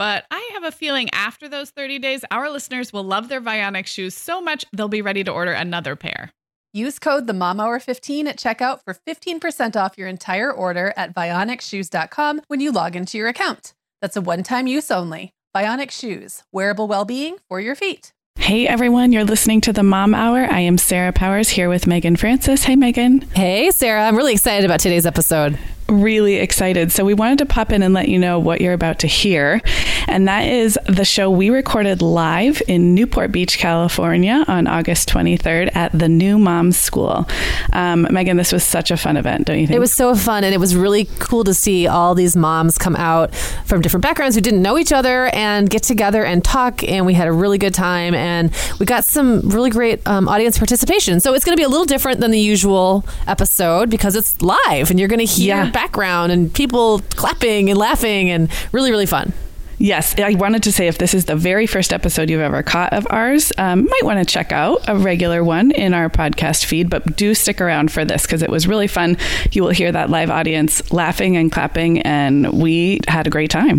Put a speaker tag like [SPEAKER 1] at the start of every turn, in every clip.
[SPEAKER 1] But I have a feeling after those 30 days, our listeners will love their Vionic shoes so much they'll be ready to order another pair.
[SPEAKER 2] Use code the Mom Hour 15 at checkout for 15% off your entire order at vionicshoes.com when you log into your account. That's a one-time use only. Vionic Shoes, wearable well-being for your feet.
[SPEAKER 3] Hey everyone, you're listening to the Mom Hour. I am Sarah Powers here with Meagan Francis. Hey Meagan.
[SPEAKER 4] Hey Sarah, I'm really excited about today's episode
[SPEAKER 3] really excited. So, we wanted to pop in and let you know what you're about to hear. And that is the show we recorded live in Newport Beach, California on August 23rd at the New Moms School. Um, Meagan, this was such a fun event, don't you think?
[SPEAKER 4] It was so fun. And it was really cool to see all these moms come out from different backgrounds who didn't know each other and get together and talk. And we had a really good time. And we got some really great um, audience participation. So, it's going to be a little different than the usual episode because it's live and you're going to hear. Yeah background and people clapping and laughing and really, really fun.
[SPEAKER 3] Yes, I wanted to say if this is the very first episode you've ever caught of ours, um, might want to check out a regular one in our podcast feed, but do stick around for this because it was really fun. You will hear that live audience laughing and clapping, and we had a great time.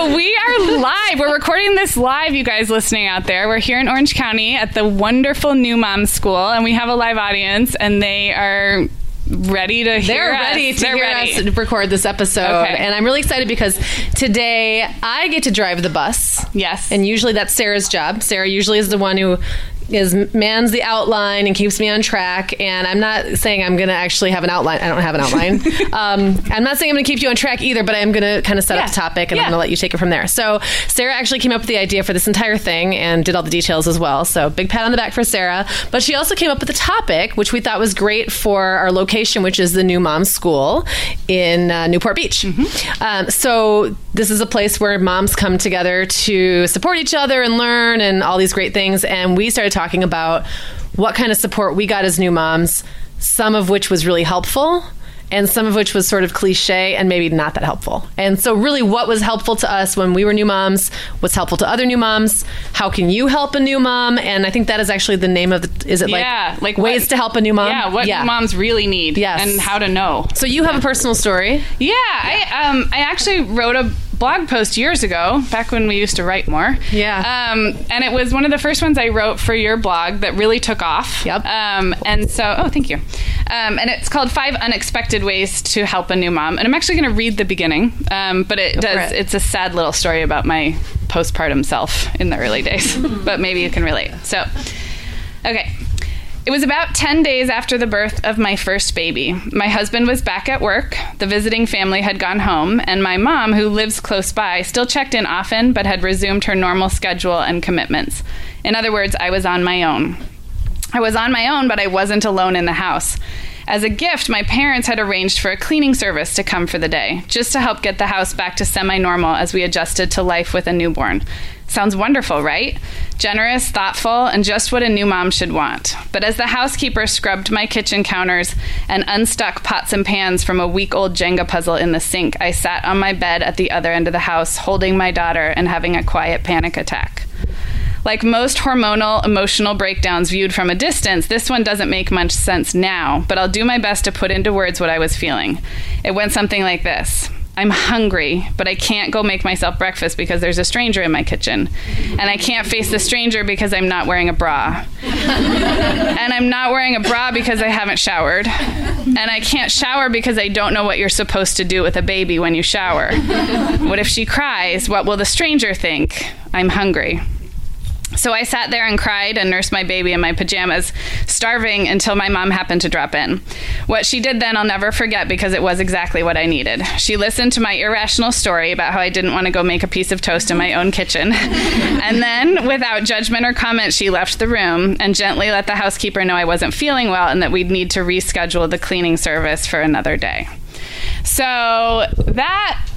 [SPEAKER 1] So we are live. We're recording this live, you guys listening out there. We're here in Orange County at the wonderful New Mom School, and we have a live audience, and they are ready to hear
[SPEAKER 4] They're ready
[SPEAKER 1] us.
[SPEAKER 4] to
[SPEAKER 1] They're
[SPEAKER 4] hear
[SPEAKER 1] ready.
[SPEAKER 4] us record this episode.
[SPEAKER 1] Okay.
[SPEAKER 4] And I'm really excited because today I get to drive the bus.
[SPEAKER 1] Yes.
[SPEAKER 4] And usually that's Sarah's job. Sarah usually is the one who is mans the outline and keeps me on track. And I'm not saying I'm going to actually have an outline. I don't have an outline. um, I'm not saying I'm going to keep you on track either, but I'm going to kind of set
[SPEAKER 1] Yeah.
[SPEAKER 4] up the topic and
[SPEAKER 1] Yeah.
[SPEAKER 4] I'm going to let you take it from there. So Sarah actually came up with the idea for this entire thing and did all the details as well. So big pat on the back for Sarah. But she also came up with the topic, which we thought was great for our location, which is the New Mom School in uh, Newport Beach. Um, so this is a place where moms come together to support each other and learn and all these great things. And we started talking about what kind of support we got as new moms, some of which was really helpful. And some of which was sort of cliche and maybe not that helpful. And so, really, what was helpful to us when we were new moms? What's helpful to other new moms? How can you help a new mom? And I think that is actually the name of the. Is it like,
[SPEAKER 1] yeah, like
[SPEAKER 4] ways
[SPEAKER 1] what-
[SPEAKER 4] to help a new mom?
[SPEAKER 1] Yeah, what moms really need.
[SPEAKER 4] Yes.
[SPEAKER 1] and how to know.
[SPEAKER 4] So you have a personal story.
[SPEAKER 1] Yeah, I um I actually wrote a blog post years ago, back when we used to write more.
[SPEAKER 4] Yeah.
[SPEAKER 1] Um, and it was one of the first ones I wrote for your blog that really took off.
[SPEAKER 4] Yep.
[SPEAKER 1] Um, and so, oh, thank you. Um, and it's called Five Unexpected Ways to Help a New Mom. And I'm actually going to read the beginning, um, but it does.
[SPEAKER 4] it.
[SPEAKER 1] It's a sad little story about my postpartum self in the early days, but maybe you can relate. So, okay. It was about 10 days after the birth of my first baby. My husband was back at work, the visiting family had gone home, and my mom, who lives close by, still checked in often but had resumed her normal schedule and commitments. In other words, I was on my own. I was on my own, but I wasn't alone in the house. As a gift, my parents had arranged for a cleaning service to come for the day, just to help get the house back to semi normal as we adjusted to life with a newborn. Sounds wonderful, right? Generous, thoughtful, and just what a new mom should want. But as the housekeeper scrubbed my kitchen counters and unstuck pots and pans from a week old Jenga puzzle in the sink, I sat on my bed at the other end of the house, holding my daughter and having a quiet panic attack. Like most hormonal emotional breakdowns viewed from a distance, this one doesn't make much sense now, but I'll do my best to put into words what I was feeling. It went something like this. I'm hungry, but I can't go make myself breakfast because there's a stranger in my kitchen. And I can't face the stranger because I'm not wearing a bra. and I'm not wearing a bra because I haven't showered. And I can't shower because I don't know what you're supposed to do with a baby when you shower. What if she cries? What will the stranger think? I'm hungry. So I sat there and cried and nursed my baby in my pajamas, starving until my mom happened to drop in. What she did then I'll never forget because it was exactly what I needed. She listened to my irrational story about how I didn't want to go make a piece of toast in my own kitchen. and then, without judgment or comment, she left the room and gently let the housekeeper know I wasn't feeling well and that we'd need to reschedule the cleaning service for another day. So that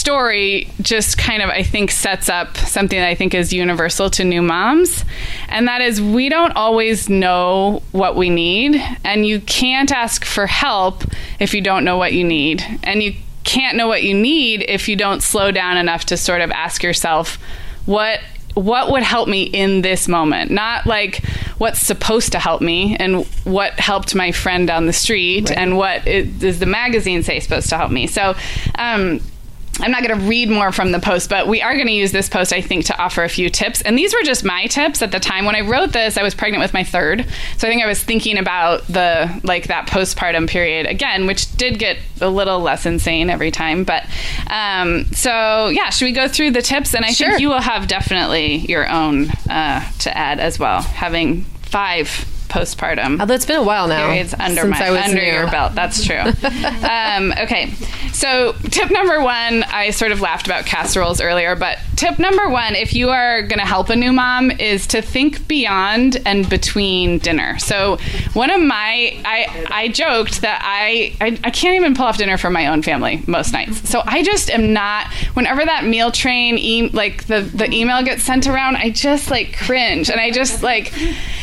[SPEAKER 1] story just kind of, I think, sets up something that I think is universal to new moms. And that is, we don't always know what we need. And you can't ask for help if you don't know what you need. And you can't know what you need if you don't slow down enough to sort of ask yourself, what what would help me in this moment not like what's supposed to help me and what helped my friend down the street right. and what is, does the magazine say supposed to help me so um, I'm not going to read more from the post, but we are going to use this post, I think, to offer a few tips. And these were just my tips at the time. When I wrote this, I was pregnant with my third. So I think I was thinking about the, like, that postpartum period again, which did get a little less insane every time. But um, so, yeah, should we go through the tips? And I sure. think you will have definitely your own uh, to add as well, having five postpartum.
[SPEAKER 4] Although it's been a while now.
[SPEAKER 1] Periods under my under your belt. That's true. um, okay, so tip number one, I sort of laughed about casseroles earlier, but tip number one, if you are going to help a new mom, is to think beyond and between dinner. So one of my, I I joked that I I, I can't even pull off dinner for my own family most nights. So I just am not. Whenever that meal train, e- like the the email gets sent around, I just like cringe, and I just like.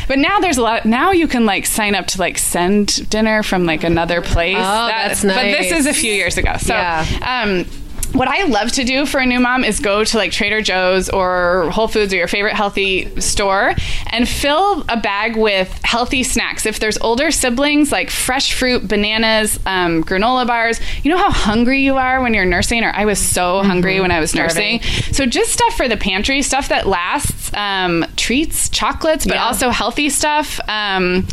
[SPEAKER 1] But now there's a lot. Now now you can like sign up to like send dinner from like another place. Oh,
[SPEAKER 4] that, that's nice.
[SPEAKER 1] But this is a few years ago. So, yeah. um, what I love to do for a new mom is go to like Trader Joe's or Whole Foods or your favorite healthy store and fill a bag with healthy snacks. If there's older siblings, like fresh fruit, bananas, um, granola bars, you know how hungry you are when you're nursing, or I was so mm-hmm. hungry when I was nursing. So just stuff for the pantry, stuff that lasts, um, treats, chocolates, but yeah. also healthy stuff. Um,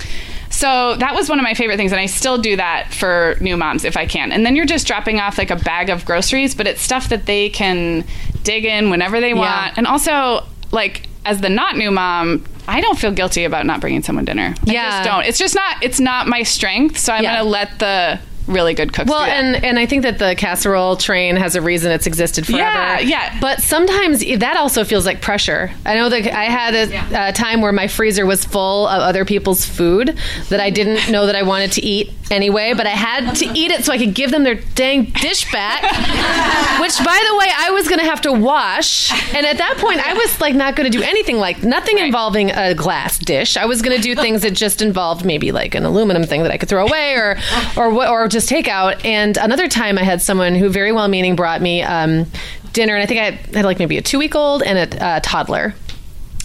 [SPEAKER 1] so that was one of my favorite things, and I still do that for new moms if I can. And then you're just dropping off like a bag of groceries, but it's stuff that they can dig in whenever they want. Yeah. And also, like as the not new mom, I don't feel guilty about not bringing someone dinner. I yeah. just don't. It's just not. It's not my strength. So I'm yeah. gonna let the really good cooks.
[SPEAKER 4] Well, and and I think that the casserole train has a reason it's existed forever.
[SPEAKER 1] Yeah, yeah.
[SPEAKER 4] But sometimes that also feels like pressure. I know that I had a, yeah. a, time where my freezer was full of other people's food that I didn't know that I wanted to eat anyway, but I had to eat it so I could give them their dang dish back. which, by the way, I was going to have to wash. And at that point, I was like not going to do anything like nothing right. involving a glass dish. I was going to do things that just involved maybe like an aluminum thing that I could throw away or or what or just takeout. And another time I had someone who very well meaning brought me um, dinner, and I think I had like maybe a two week old and a, a toddler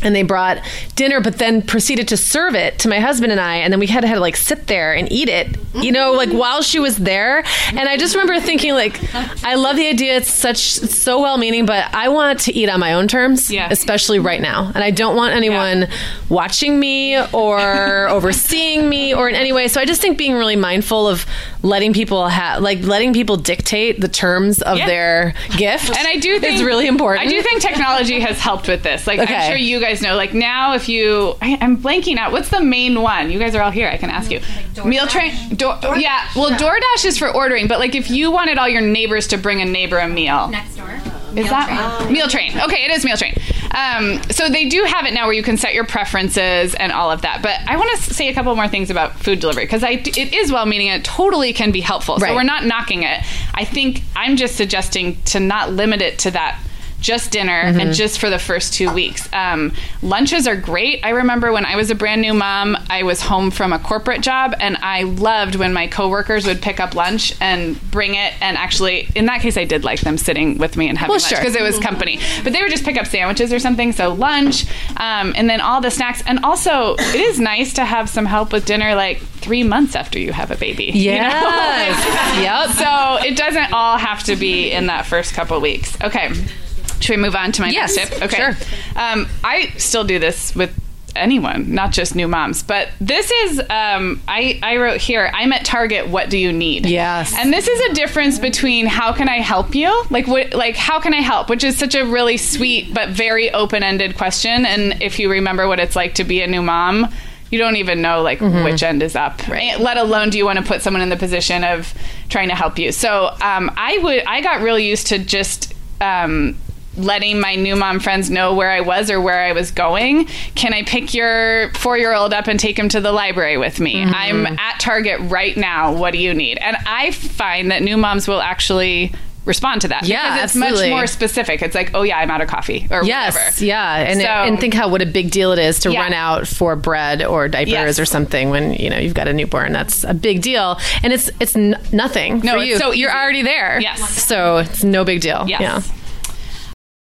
[SPEAKER 4] and they brought dinner but then proceeded to serve it to my husband and I and then we had to, had to like sit there and eat it you know like while she was there and I just remember thinking like I love the idea it's such it's so well meaning but I want to eat on my own terms yeah. especially right now and I don't want anyone yeah. watching me or overseeing me or in any way so I just think being really mindful of letting people have like letting people dictate the terms of yeah. their gift
[SPEAKER 1] and I do think
[SPEAKER 4] it's really important
[SPEAKER 1] I do think technology has helped with this like okay. I'm sure you guys guys know, like now, if you, I, am blanking out. What's the main one? You guys are all here. I can ask you. Like Meal train. Do, yeah. Well, DoorDash is for ordering, but like if you wanted all your neighbors to bring a neighbor a meal.
[SPEAKER 5] Next door.
[SPEAKER 1] Is meal that train. meal train? Okay, it is meal train. Um, so they do have it now where you can set your preferences and all of that. But I want to say a couple more things about food delivery because I it is well-meaning and it totally can be helpful. Right. So we're not knocking it. I think I'm just suggesting to not limit it to that just dinner and just for the first two weeks. Um, lunches are great. I remember when I was a brand new mom, I was home from a corporate job, and I loved when my coworkers would pick up lunch and bring it. And actually, in that case, I did like them sitting with me and having
[SPEAKER 6] Well,
[SPEAKER 1] lunch
[SPEAKER 6] sure.
[SPEAKER 1] because it was company. But they would just pick up sandwiches or something. So lunch, um, and then all the snacks. And also, it is nice to have some help with dinner, like three months after you have a baby. you know?
[SPEAKER 6] Yep.
[SPEAKER 1] So it doesn't all have to be in that first couple weeks. Okay. Should we move on to my
[SPEAKER 6] Yes,
[SPEAKER 1] next tip? Okay.
[SPEAKER 6] sure.
[SPEAKER 1] Um, I still do this with anyone, not just new moms. But this is um, I, I wrote here, I'm at Target, what do you need?
[SPEAKER 6] Yes.
[SPEAKER 1] And this is a difference between how can I help you? Like what like how can I help? Which is such a really sweet but very open-ended question. And if you remember what it's like to be a new mom, you don't even know like which end is up. Right. Let alone do you want to put someone in the position of trying to help you. So um, I would I got really used to just um, letting my new mom friends know where I was or where I was going. Can I pick your four year old up and take him to the library with me? Mm-hmm. I'm at Target right now. What do you need? And I find that new moms will actually respond to that
[SPEAKER 6] Yeah,
[SPEAKER 1] because it's
[SPEAKER 6] absolutely.
[SPEAKER 1] much more specific. It's like, oh yeah, I'm out of coffee or
[SPEAKER 6] Yes,
[SPEAKER 1] whatever.
[SPEAKER 6] yeah, and
[SPEAKER 1] So-
[SPEAKER 6] and think how what a big deal it is to
[SPEAKER 1] Yeah.
[SPEAKER 6] run out for bread or diapers
[SPEAKER 1] Yes.
[SPEAKER 6] or something when you know you've got a newborn. That's a big deal, and it's it's n- nothing
[SPEAKER 1] No,
[SPEAKER 6] you.
[SPEAKER 1] so
[SPEAKER 6] You're already there.
[SPEAKER 1] Yes.
[SPEAKER 6] so it's no big deal.
[SPEAKER 1] Yes.
[SPEAKER 6] Yeah.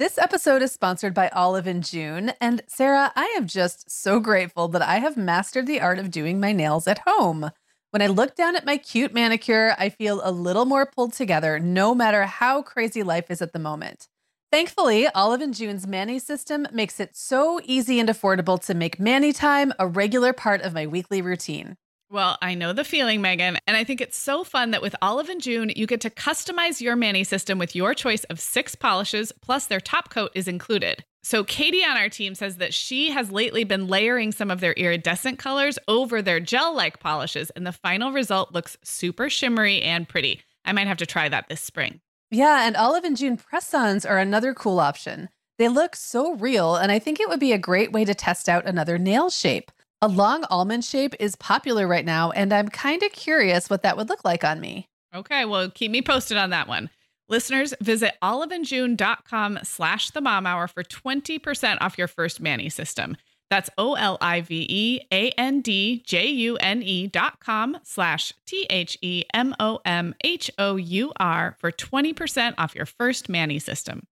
[SPEAKER 4] This episode is sponsored by Olive and June. And Sarah, I am just so grateful that I have mastered the art of doing my nails at home. When I look down at my cute manicure, I feel a little more pulled together, no matter how crazy life is at the moment. Thankfully, Olive and June's Mani system makes it so easy and affordable to make Mani time a regular part of my weekly routine.
[SPEAKER 7] Well, I know the feeling, Meagan, and I think it's so fun that with Olive and June, you get to customize your Mani system with your choice of six polishes, plus their top coat is included. So, Katie on our team says that she has lately been layering some of their iridescent colors over their gel like polishes, and the final result looks super shimmery and pretty. I might have to try that this spring.
[SPEAKER 4] Yeah, and Olive and June press-ons are another cool option. They look so real, and I think it would be a great way to test out another nail shape. A long almond shape is popular right now, and I'm kind of curious what that would look like on me.
[SPEAKER 7] Okay, well, keep me posted on that one. Listeners, visit oliveandjune.com slash the mom hour for 20% off your first Mani system. That's O L I V E A N D J U N E dot com slash T H E M O M H O U R for 20% off your first Mani system.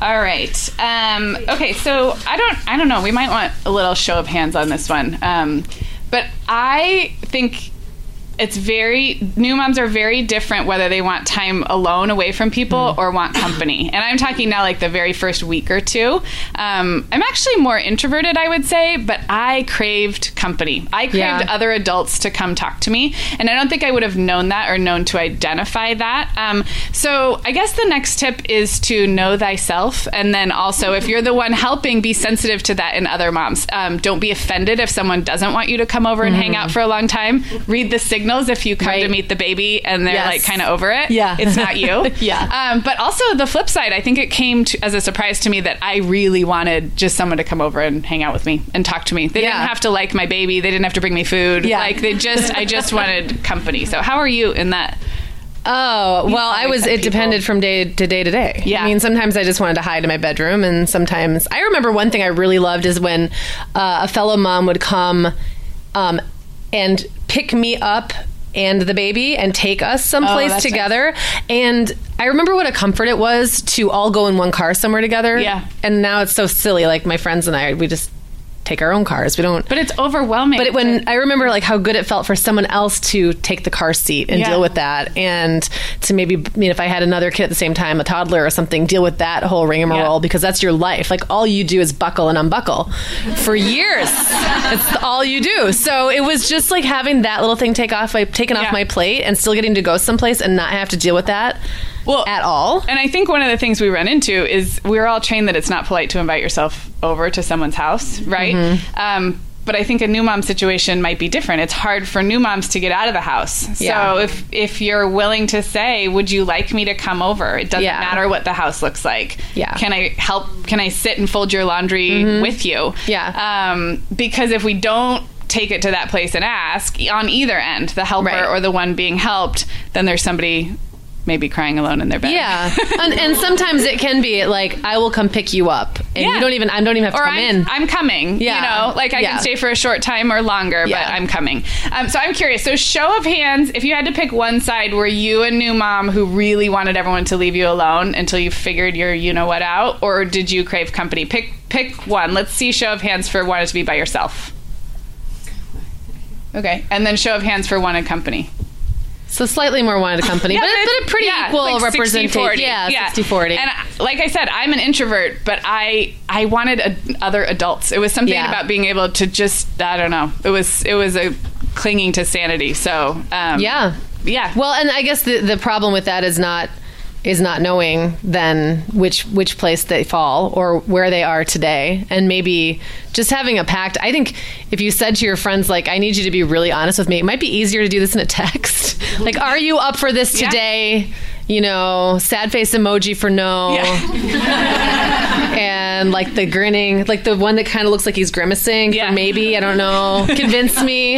[SPEAKER 1] All right. Um, okay, so I don't I don't know. We might want a little show of hands on this one. Um, but I think it's very new moms are very different whether they want time alone away from people or want company. And I'm talking now like the very first week or two. Um, I'm actually more introverted, I would say, but I craved company. I craved
[SPEAKER 6] Yeah.
[SPEAKER 1] other adults to come talk to me, and I don't think I would have known that or known to identify that. Um, so I guess the next tip is to know thyself, and then also if you're the one helping, be sensitive to that in other moms. Um, don't be offended if someone doesn't want you to come over and hang out for a long time. Read the signals if you come to meet the baby and they're
[SPEAKER 6] Yes.
[SPEAKER 1] like kind of over it.
[SPEAKER 6] Yeah.
[SPEAKER 1] it's not you.
[SPEAKER 6] Yeah.
[SPEAKER 1] Um, but also the flip side, I think it came to, as a surprise to me that I really wanted just someone to come over and hang out with me and talk to me. They
[SPEAKER 6] Yeah.
[SPEAKER 1] didn't have to like my baby. They didn't have to bring me food.
[SPEAKER 6] Yeah.
[SPEAKER 1] Like they just, I just wanted company. So how are you in that?
[SPEAKER 4] Oh well, I was. It
[SPEAKER 1] people.
[SPEAKER 4] depended from day to day to day.
[SPEAKER 1] Yeah.
[SPEAKER 4] I mean, sometimes I just wanted to hide in my bedroom, and sometimes I remember one thing I really loved is when uh, a fellow mom would come um, and pick me up and the baby and take us someplace
[SPEAKER 1] Oh,
[SPEAKER 4] together. And I remember what a comfort it was to all go in one car somewhere together.
[SPEAKER 1] Yeah.
[SPEAKER 4] And now it's so silly. Like my friends and I, we just take our own cars. We don't.
[SPEAKER 1] But it's overwhelming.
[SPEAKER 4] But it, when I remember like how good it felt for someone else to take the car seat and
[SPEAKER 1] Yeah.
[SPEAKER 4] deal with that, and to maybe I mean, if I had another kid at the same time, a toddler or something, deal with that whole ring rigmarole
[SPEAKER 1] Yeah.
[SPEAKER 4] because that's your life. Like all you do is buckle and unbuckle for years. That's all you do. So it was just like having that little thing take off, like taken
[SPEAKER 1] Yeah.
[SPEAKER 4] off my plate, and still getting to go someplace and not have to deal with that
[SPEAKER 1] Well,
[SPEAKER 4] at all.
[SPEAKER 1] And I think one of the things we run into is we're all trained that it's not polite to invite yourself over to someone's house, right?
[SPEAKER 4] Mm-hmm.
[SPEAKER 1] Um, but I think a new mom situation might be different. It's hard for new moms to get out of the house.
[SPEAKER 4] Yeah.
[SPEAKER 1] So if if you're willing to say, "Would you like me to come over?" It doesn't
[SPEAKER 4] Yeah.
[SPEAKER 1] matter what the house looks like.
[SPEAKER 4] Yeah. Mm-hmm.
[SPEAKER 1] Can I help? Can I sit and fold your laundry with you?
[SPEAKER 4] Yeah.
[SPEAKER 1] Um, because if we don't take it to that place and ask on either end, the helper
[SPEAKER 4] Right.
[SPEAKER 1] or the one being helped, then there's somebody maybe crying alone in their bed.
[SPEAKER 4] Yeah, and, and sometimes it can be like I will come pick you up, and
[SPEAKER 1] Yeah.
[SPEAKER 4] you don't even I don't even have to
[SPEAKER 1] or
[SPEAKER 4] come
[SPEAKER 1] I'm,
[SPEAKER 4] in.
[SPEAKER 1] I'm coming.
[SPEAKER 4] Yeah.
[SPEAKER 1] You know, like I
[SPEAKER 4] Yeah.
[SPEAKER 1] can stay for a short time or longer,
[SPEAKER 4] Yeah.
[SPEAKER 1] but I'm coming. Um, so I'm curious. So show of hands, if you had to pick one side, were you a new mom who really wanted everyone to leave you alone until you figured your you know what out, or did you crave company? Pick pick one. Let's see show of hands for wanted to be by yourself. Okay, and then show of hands for wanted company.
[SPEAKER 4] So slightly more wanted company, but,
[SPEAKER 1] it's-
[SPEAKER 4] but a pretty
[SPEAKER 1] yeah,
[SPEAKER 4] equal
[SPEAKER 1] like
[SPEAKER 4] representation.
[SPEAKER 1] 40.
[SPEAKER 4] Yeah, 60 40.
[SPEAKER 1] And like I said, I'm an introvert, but I I wanted a, other adults. It was something
[SPEAKER 4] Yeah.
[SPEAKER 1] about being able to just I don't know. It was it was a clinging to sanity. So um,
[SPEAKER 4] yeah.
[SPEAKER 1] yeah.
[SPEAKER 4] Well, and I guess the, the problem with that is not is not knowing then which which place they fall or where they are today. And maybe just having a pact i think if you said to your friends like i need you to be really honest with me it might be easier to do this in a text. Like are you up for this
[SPEAKER 1] Yeah.
[SPEAKER 4] You know sad face emoji for no and like the grinning like the one that kind of looks like he's grimacing
[SPEAKER 1] Yeah.
[SPEAKER 4] for maybe i don't know convince me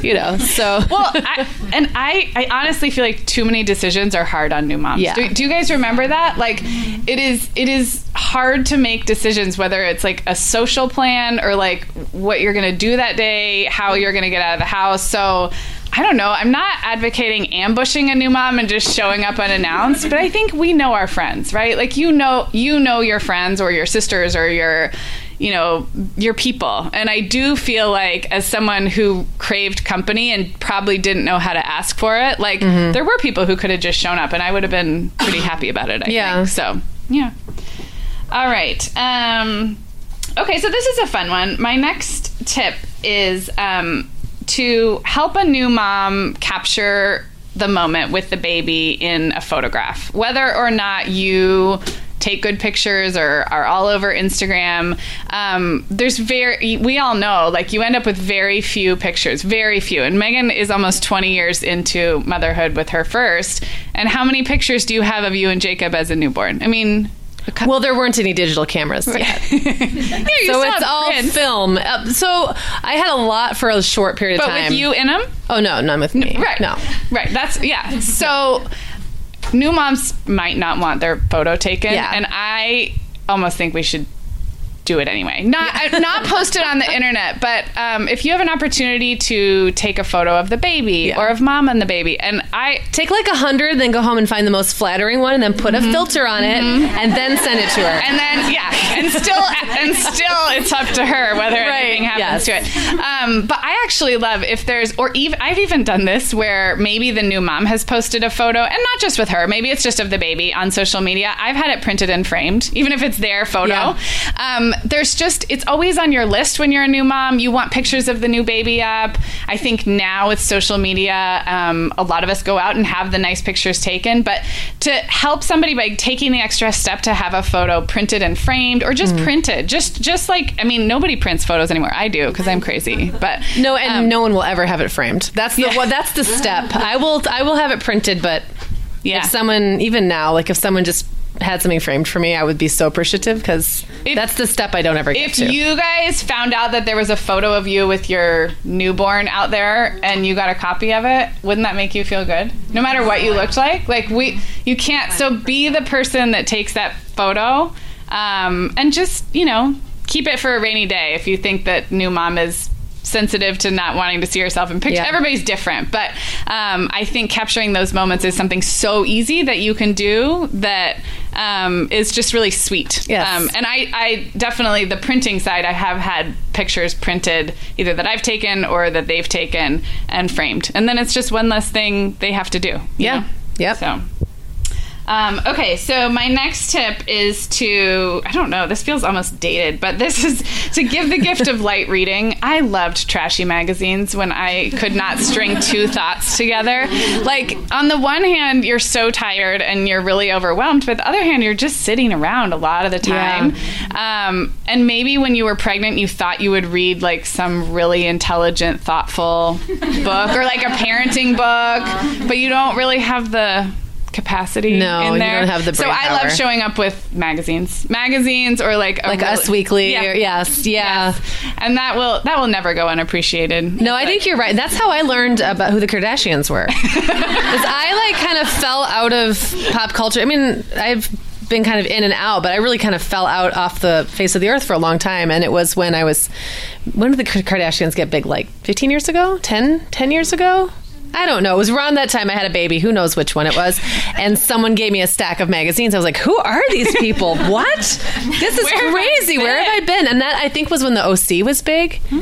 [SPEAKER 4] you know so
[SPEAKER 1] well, I, and I, I honestly feel like too many decisions are hard on new moms.
[SPEAKER 4] Yeah.
[SPEAKER 1] Do, do you guys remember that? Like, it is it is hard to make decisions whether it's like a social plan or like what you're going to do that day, how you're going to get out of the house. So. I don't know. I'm not advocating ambushing a new mom and just showing up unannounced, but I think we know our friends, right? Like you know, you know your friends or your sisters or your you know your people and i do feel like as someone who craved company and probably didn't know how to ask for it like
[SPEAKER 4] Mm-hmm.
[SPEAKER 1] there were people who could have just shown up and i would have been pretty happy about it i
[SPEAKER 4] Yeah.
[SPEAKER 1] think so yeah all right um okay so this is a fun one my next tip is um to help a new mom capture the moment with the baby in a photograph whether or not you take good pictures or are all over Instagram. Um, there's very, we all know, like you end up with very few pictures, very few. And Meagan is almost 20 years into motherhood with her first. And how many pictures do you have of you and Jacob as a newborn? I mean, cou-
[SPEAKER 4] well there weren't any digital cameras yet
[SPEAKER 1] Yeah,
[SPEAKER 4] so it's all
[SPEAKER 1] prints.
[SPEAKER 4] film. Uh, so I had a lot for a short period of
[SPEAKER 1] But
[SPEAKER 4] time.
[SPEAKER 1] with you in them?
[SPEAKER 4] oh no, none with me.
[SPEAKER 1] Right.
[SPEAKER 4] No.
[SPEAKER 1] Right. That's yeah. So new moms might not want their photo taken,
[SPEAKER 4] Yeah.
[SPEAKER 1] and I almost think we should do it anyway. Not uh, not post it on the internet, but um, if you have an opportunity to take a photo of the baby or of mom and the baby, and I
[SPEAKER 4] Take like a hundred, then go home and find the most flattering one, and then put a filter on it, and then send it to her.
[SPEAKER 1] Mm-hmm. and then yeah, and still and still it's up to her whether
[SPEAKER 4] Right,
[SPEAKER 1] anything happens
[SPEAKER 4] yes.
[SPEAKER 1] to it. Um, but I actually love if there's or even I've even done this where maybe the new mom has posted a photo and not just with her, maybe it's just of the baby on social media. I've had it printed and framed, even if it's their photo.
[SPEAKER 4] Yeah.
[SPEAKER 1] Um, there's just it's always on your list when you're a new mom. You want pictures of the new baby up. I think now with social media, um, a lot of us go out and have the nice pictures taken. But to help somebody by taking the extra step to have a photo printed and framed, or
[SPEAKER 4] Mm.
[SPEAKER 1] just printed, just just like I mean, nobody prints photos anymore. I do because I'm crazy. But
[SPEAKER 4] no, and
[SPEAKER 1] um,
[SPEAKER 4] no one will ever have it framed. That's the
[SPEAKER 1] Yeah.
[SPEAKER 4] well, that's the step. I will I will have it printed, but
[SPEAKER 1] Yeah.
[SPEAKER 4] if someone even now, like if someone just had something framed for me, I would be so appreciative because that's the step I don't ever get
[SPEAKER 1] If
[SPEAKER 4] to.
[SPEAKER 1] you guys found out that there was a photo of you with your newborn out there and you got a copy of it, wouldn't that make you feel good? No matter what you looked like? Like we you can't so be the person that takes that photo um, and just, you know, keep it for a rainy day if you think that new mom is sensitive to not wanting to see herself in pictures.
[SPEAKER 4] Yeah.
[SPEAKER 1] Everybody's different, but um, I think capturing those moments is something so easy that you can do that um, is just really sweet.
[SPEAKER 4] Yes.
[SPEAKER 1] Um, and I, I definitely the printing side. I have had pictures printed either that I've taken or that they've taken and framed, and then it's just one less thing they have to do.
[SPEAKER 4] Yeah.
[SPEAKER 1] know?
[SPEAKER 4] Yep.
[SPEAKER 1] So. Um, okay, so my next tip is to, I don't know, this feels almost dated, but this is to give the gift of light reading. I loved trashy magazines when I could not string two thoughts together. Like, on the one hand, you're so tired and you're really overwhelmed, but the other hand, you're just sitting around a lot of the time. Um, and maybe when you were pregnant, you thought you would read like some really intelligent, thoughtful book or like a parenting book, but you don't really have the capacity
[SPEAKER 4] No,
[SPEAKER 1] in
[SPEAKER 4] you
[SPEAKER 1] there.
[SPEAKER 4] don't have the
[SPEAKER 1] so I
[SPEAKER 4] power.
[SPEAKER 1] love showing up with magazines, magazines, or like a
[SPEAKER 4] like
[SPEAKER 1] really-
[SPEAKER 4] Us Weekly.
[SPEAKER 1] Yeah.
[SPEAKER 4] Or, yes. Yeah.
[SPEAKER 1] and that will that will never go unappreciated.
[SPEAKER 4] No, I think you're right. That's how I learned about who the Kardashians were. 'Cause I like kind of fell out of pop culture. I mean, I've been kind of in and out, but I really kind of fell out off the face of the earth for a long time. And it was when I was, when did the Kardashians get big? Like 15 years ago? 10? 10 years ago? I don't know. It was around that time I had a baby. Who knows which one it was? And someone gave me a stack of magazines. I was like, "Who are these people? What? This is
[SPEAKER 1] Where
[SPEAKER 4] crazy. Where have I been?" And that I think was when the OC was big. Uh,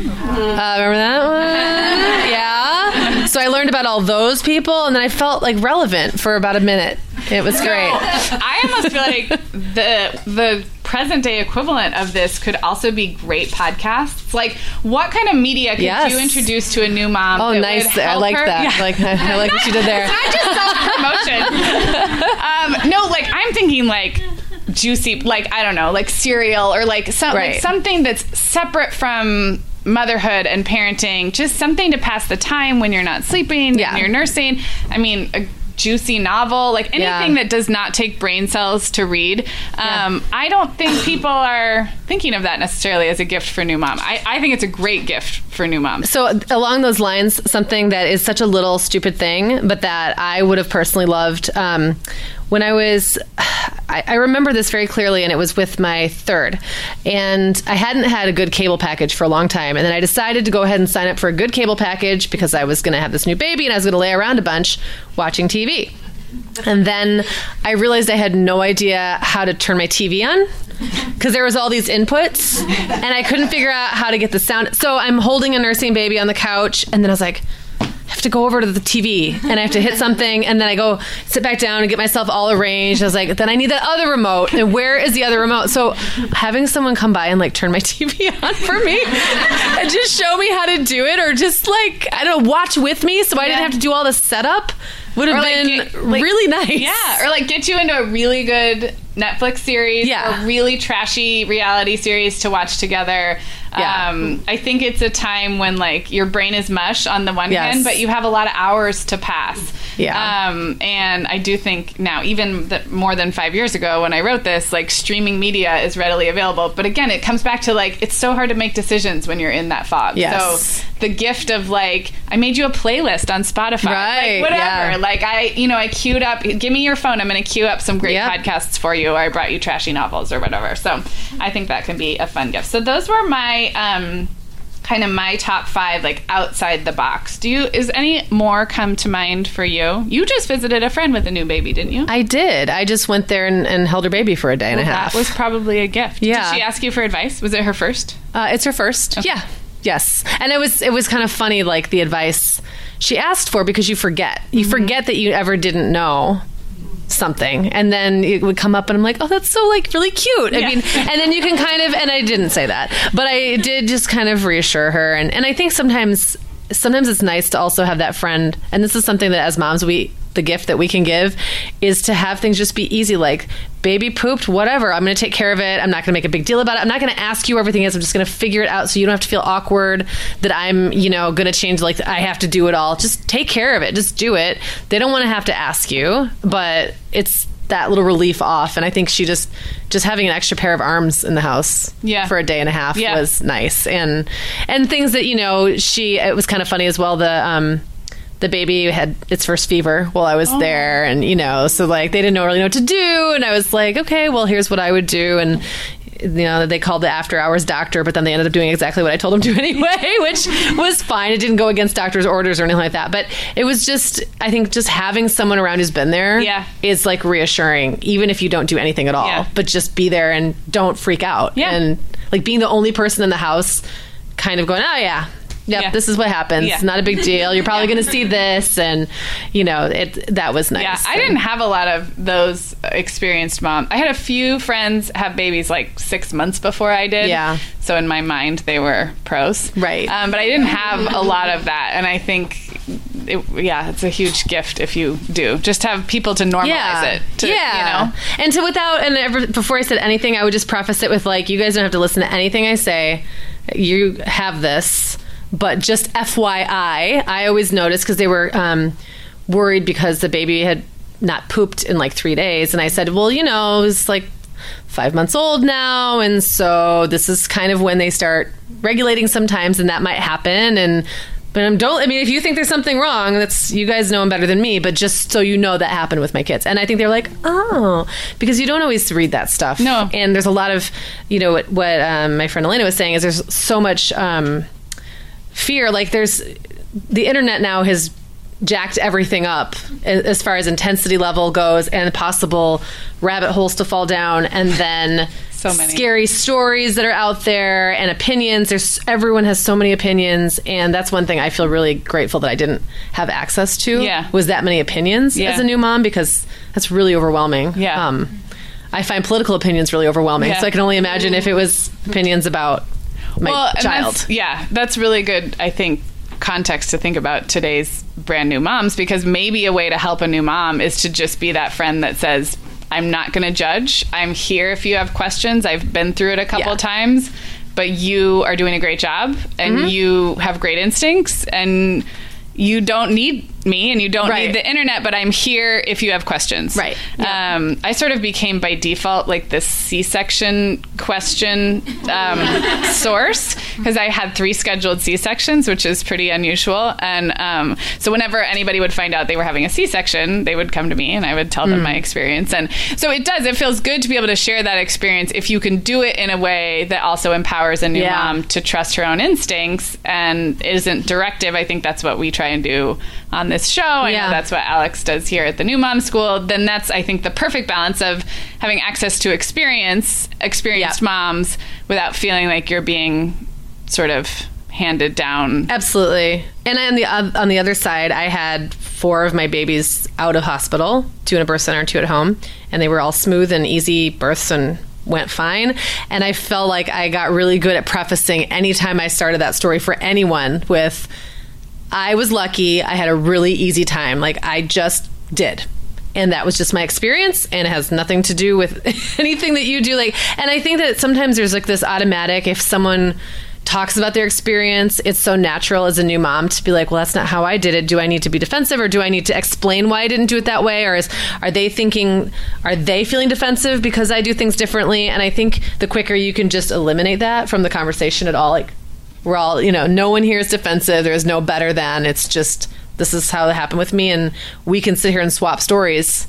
[SPEAKER 4] remember that one? Yeah. So I learned about all those people, and then I felt like relevant for about a minute. It was great.
[SPEAKER 1] I almost feel like the the present day equivalent of this could also be great podcasts. Like, what kind of media could
[SPEAKER 4] Yes.
[SPEAKER 1] you introduce to a new mom?
[SPEAKER 4] Oh, nice. I like
[SPEAKER 1] her?
[SPEAKER 4] that.
[SPEAKER 1] Yeah.
[SPEAKER 4] Like I, I like what you did there.
[SPEAKER 1] It's not just self promotion. um, no, like I'm thinking like juicy, like I don't know, like Serial or like, some, like something that's separate from motherhood and parenting. Just something to pass the time when you're not sleeping,
[SPEAKER 4] Yeah.
[SPEAKER 1] when you're nursing. I mean. A, Juicy novel, like anything
[SPEAKER 4] Yeah.
[SPEAKER 1] that does not take brain cells to read. Um, I don't think people are thinking of that necessarily as a gift for new mom. I, I think it's a great gift for new moms.
[SPEAKER 4] So along those lines, something that is such a little stupid thing, but that I would have personally loved um, when I was. I, I remember this very clearly, and it was with my third, and I hadn't had a good cable package for a long time, and then I decided to go ahead and sign up for a good cable package because I was going to have this new baby and I was going to lay around a bunch watching TV. And then I realized I had no idea how to turn my TV on because there was all these inputs and I couldn't figure out how to get the sound. So I'm holding a nursing baby on the couch and then I was like, have to go over to the TV and I have to hit something and then I go sit back down and get myself all arranged. I was like, then I need that other remote. And where is the other remote? So having someone come by and like turn my TV on for me and just show me how to do it or just like, I don't know, watch with me so I didn't have to do all the setup would have
[SPEAKER 1] like,
[SPEAKER 4] been
[SPEAKER 1] get- like-
[SPEAKER 4] really nice.
[SPEAKER 1] Yeah, or like get you into a really good Netflix series,
[SPEAKER 4] Yeah.
[SPEAKER 1] a really trashy reality series to watch together.
[SPEAKER 4] Yeah.
[SPEAKER 1] Um, I think it's a time when like your brain is mush on the one
[SPEAKER 4] Yes.
[SPEAKER 1] hand, but you have a lot of hours to pass.
[SPEAKER 4] Yeah.
[SPEAKER 1] Um, and I do think now, even more than five years ago when I wrote this, like streaming media is readily available. But again, it comes back to like it's so hard to make decisions when you're in that fog.
[SPEAKER 4] Yes.
[SPEAKER 1] So the gift of like I made you a playlist on Spotify,
[SPEAKER 4] Right,
[SPEAKER 1] Like, whatever.
[SPEAKER 4] yeah.
[SPEAKER 1] Like I, you know, I queued up. Give me your phone. I'm going to queue up some great
[SPEAKER 4] Yep.
[SPEAKER 1] podcasts for you, or I brought you trashy novels or whatever. So I think that can be a fun gift. So those were my. Um kind of my top five like outside the box do you is any more come to mind for you you just visited a friend with a new baby didn't you
[SPEAKER 4] I did. I just went there and, and held her baby for a day and a half.
[SPEAKER 1] that was probably a gift
[SPEAKER 4] Yeah.
[SPEAKER 1] did she ask you for advice was it her first
[SPEAKER 4] Uh, it's her first. Yeah. Yes. And it was it was kind of funny like the advice she asked for because you forget. You forget that you ever didn't know something and then it would come up and I'm like, "Oh, that's so like really cute." I
[SPEAKER 1] Yeah.
[SPEAKER 4] mean, and then you can kind of and I didn't say that, but I did just kind of reassure her and and I think sometimes sometimes it's nice to also have that friend and this is something that as moms we the gift that we can give is to have things just be easy like baby pooped whatever i'm going to take care of it i'm not going to make a big deal about it i'm not going to ask you where everything is i'm just going to figure it out so you don't have to feel awkward that i'm you know going to change like i have to do it all just take care of it just do it they don't want to have to ask you but it's that little relief off. And I think she just just having an extra pair of arms in the house
[SPEAKER 1] Yeah.
[SPEAKER 4] for a day and a half
[SPEAKER 1] Yeah.
[SPEAKER 4] was nice. And and things that, you know, she it was kind of funny as well. The um the baby had its first fever while I was
[SPEAKER 1] Oh.
[SPEAKER 4] there, and you know, so like they didn't really know what to do, and I was like, okay, well, here's what I would do, and you know, they called the after hours doctor, but then they ended up doing exactly what I told them to anyway, which was fine. It didn't go against doctor's orders or anything like that, but it was just, I think, just having someone around who's been there,
[SPEAKER 1] Yeah.
[SPEAKER 4] is like reassuring, even if you don't do anything at all,
[SPEAKER 1] Yeah.
[SPEAKER 4] but just be there and don't freak out,
[SPEAKER 1] Yeah.
[SPEAKER 4] and like being the only person in the house, kind of going, oh yeah. Yep,
[SPEAKER 1] Yeah.
[SPEAKER 4] this is what happens.
[SPEAKER 1] Yeah.
[SPEAKER 4] Not a big deal. You're probably going to see this, and you know, it that was nice.
[SPEAKER 1] Yeah, I didn't have a lot of those experienced moms. I had a few friends have babies like six months before I did.
[SPEAKER 4] Yeah.
[SPEAKER 1] So in my mind, they were pros.
[SPEAKER 4] Right.
[SPEAKER 1] Um, but I didn't have a lot of that, and I think, it, yeah, it's a huge gift if you do. Just have people to normalize it. To,
[SPEAKER 4] yeah.
[SPEAKER 1] You know.
[SPEAKER 4] And to without and ever, before I said anything, I would just preface it with like, you guys don't have to listen to anything I say. You have this, but just FYI, I always noticed because they were um, worried because the baby had not pooped in like three days, and I said, well, you know, it's like five months old now and so this is kind of when they start regulating sometimes and that might happen. And but don't i mean if you think there's something wrong that's you guys know them better than me but just so you know that happened with my kids. And i think they're like oh because you don't always read that stuff.
[SPEAKER 1] No.
[SPEAKER 4] and there's a lot of you know what, what um, my friend elena was saying is there's so much um, fear like there's the internet now has jacked everything up as far as intensity level goes and possible rabbit holes to fall down and then
[SPEAKER 1] So many.
[SPEAKER 4] scary stories that are out there and opinions there's everyone has so many opinions and that's one thing i feel really grateful that i didn't have access to
[SPEAKER 1] Yeah.
[SPEAKER 4] was that many opinions
[SPEAKER 1] Yeah.
[SPEAKER 4] as a new mom because that's really overwhelming
[SPEAKER 1] Yeah.
[SPEAKER 4] um, i find political opinions really overwhelming
[SPEAKER 1] Yeah.
[SPEAKER 4] so i can only imagine if it was opinions about my
[SPEAKER 1] well,
[SPEAKER 4] child
[SPEAKER 1] That's, yeah, that's really good. I think context to think about today's brand new moms because maybe a way to help a new mom is to just be that friend that says, "I'm not going to judge. I'm here if you have questions. I've been through it a couple
[SPEAKER 4] Yeah.
[SPEAKER 1] times, but you are doing a great job and
[SPEAKER 4] Mm-hmm.
[SPEAKER 1] you have great instincts and." You don't need me, and you don't
[SPEAKER 4] Right.
[SPEAKER 1] need the internet, but I'm here if you have questions.
[SPEAKER 4] Right. Yeah.
[SPEAKER 1] Um, I sort of became by default like this C-section question um, source because I had three scheduled C-sections, which is pretty unusual. And um, so whenever anybody would find out they were having a C-section, they would come to me and I would tell them my experience. And so it does. It feels good to be able to share that experience if you can do it in a way that also empowers a new
[SPEAKER 4] Yeah.
[SPEAKER 1] mom to trust her own instincts and isn't directive. I think that's what we try and do on this show. I
[SPEAKER 4] Yeah.
[SPEAKER 1] know that's what Alex does here at the New Mom School. Then that's, I think, the perfect balance of having access to experience, experienced
[SPEAKER 4] Yeah.
[SPEAKER 1] moms, without feeling like you're being sort of handed down.
[SPEAKER 4] Absolutely. And on the on the other side, I had four of my babies out of hospital, two in a birth center and two at home, and they were all smooth and easy births and went fine. And I felt like I got really good at prefacing anytime I started that story for anyone with I was lucky. I had a really easy time. Like I just did. And that was just my experience and it has nothing to do with anything that you do like and I think that sometimes there's like this automatic if someone talks about their experience, it's so natural as a new mom to be like, well, that's not how I did it. Do I need to be defensive or do I need to explain why I didn't do it that way? Or is, are they thinking, are they feeling defensive because I do things differently? And I think the quicker you can just eliminate that from the conversation at all, like we're all, you know, no one here is defensive. There is no better than. It's just, this is how it happened with me. And we can sit here and swap stories.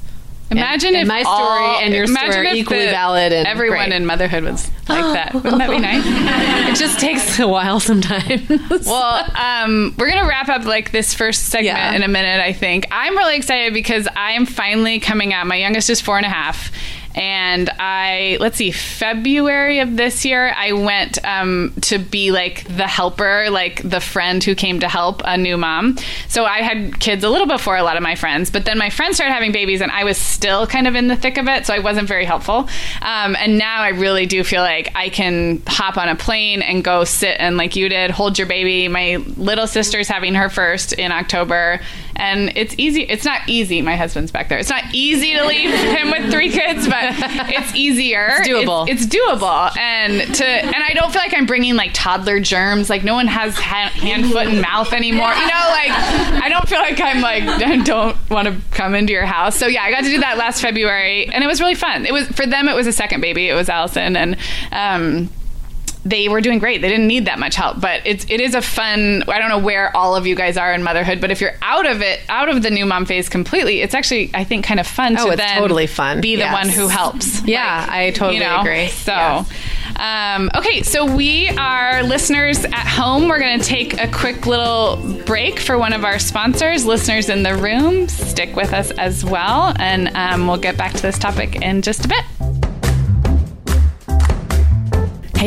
[SPEAKER 1] Imagine
[SPEAKER 4] and
[SPEAKER 1] if
[SPEAKER 4] my story
[SPEAKER 1] all-
[SPEAKER 4] and your story are equally
[SPEAKER 1] the-
[SPEAKER 4] valid and
[SPEAKER 1] everyone
[SPEAKER 4] great.
[SPEAKER 1] in motherhood was like that. Wouldn't that be nice?
[SPEAKER 4] it just takes a while sometimes.
[SPEAKER 1] Well, um, we're gonna wrap up like this first segment
[SPEAKER 4] Yeah.
[SPEAKER 1] in a minute. I think I'm really excited because I am finally coming out. My youngest is four and a half, and I let's see, February of this year, I went um, to be like the helper, like the friend who came to help a new mom. So I had kids a little before a lot of my friends, but then my friends started having babies, and I was still kind of in the thick of it, so I wasn't very helpful. Um, and now I really do feel like I can hop on a plane and go sit and like you did, hold your baby. My little sister's having her first in October,
[SPEAKER 8] and it's easy. It's not easy. My husband's back there. It's not easy to leave him with three kids, but it's easier.
[SPEAKER 9] It's doable.
[SPEAKER 8] It's, it's doable, and to and I don't feel like I'm bringing like toddler germs. Like no one has ha- hand, foot, and mouth anymore. You know, like I don't feel like I'm like I don't want to come into your house. So yeah, I got to do that last February, and it was really fun. It was for them. It was a second baby. It was Allison, and um, they were doing great. They didn't need that much help, but it's it is a fun. I don't know where all of you guys are in motherhood, but if you're out of it, out of the new mom phase completely, it's actually I think kind of fun
[SPEAKER 9] Oh,
[SPEAKER 8] to
[SPEAKER 9] it's
[SPEAKER 8] then
[SPEAKER 9] totally fun.
[SPEAKER 8] Be the
[SPEAKER 9] Yes.
[SPEAKER 8] one who helps.
[SPEAKER 9] Yeah, I totally
[SPEAKER 8] you know?
[SPEAKER 9] agree.
[SPEAKER 8] So. Um, okay, so we are listeners at home. We're going to take a quick little break for one of our sponsors. Listeners in the room, stick with us as well, and um, we'll get back to this topic in just a bit.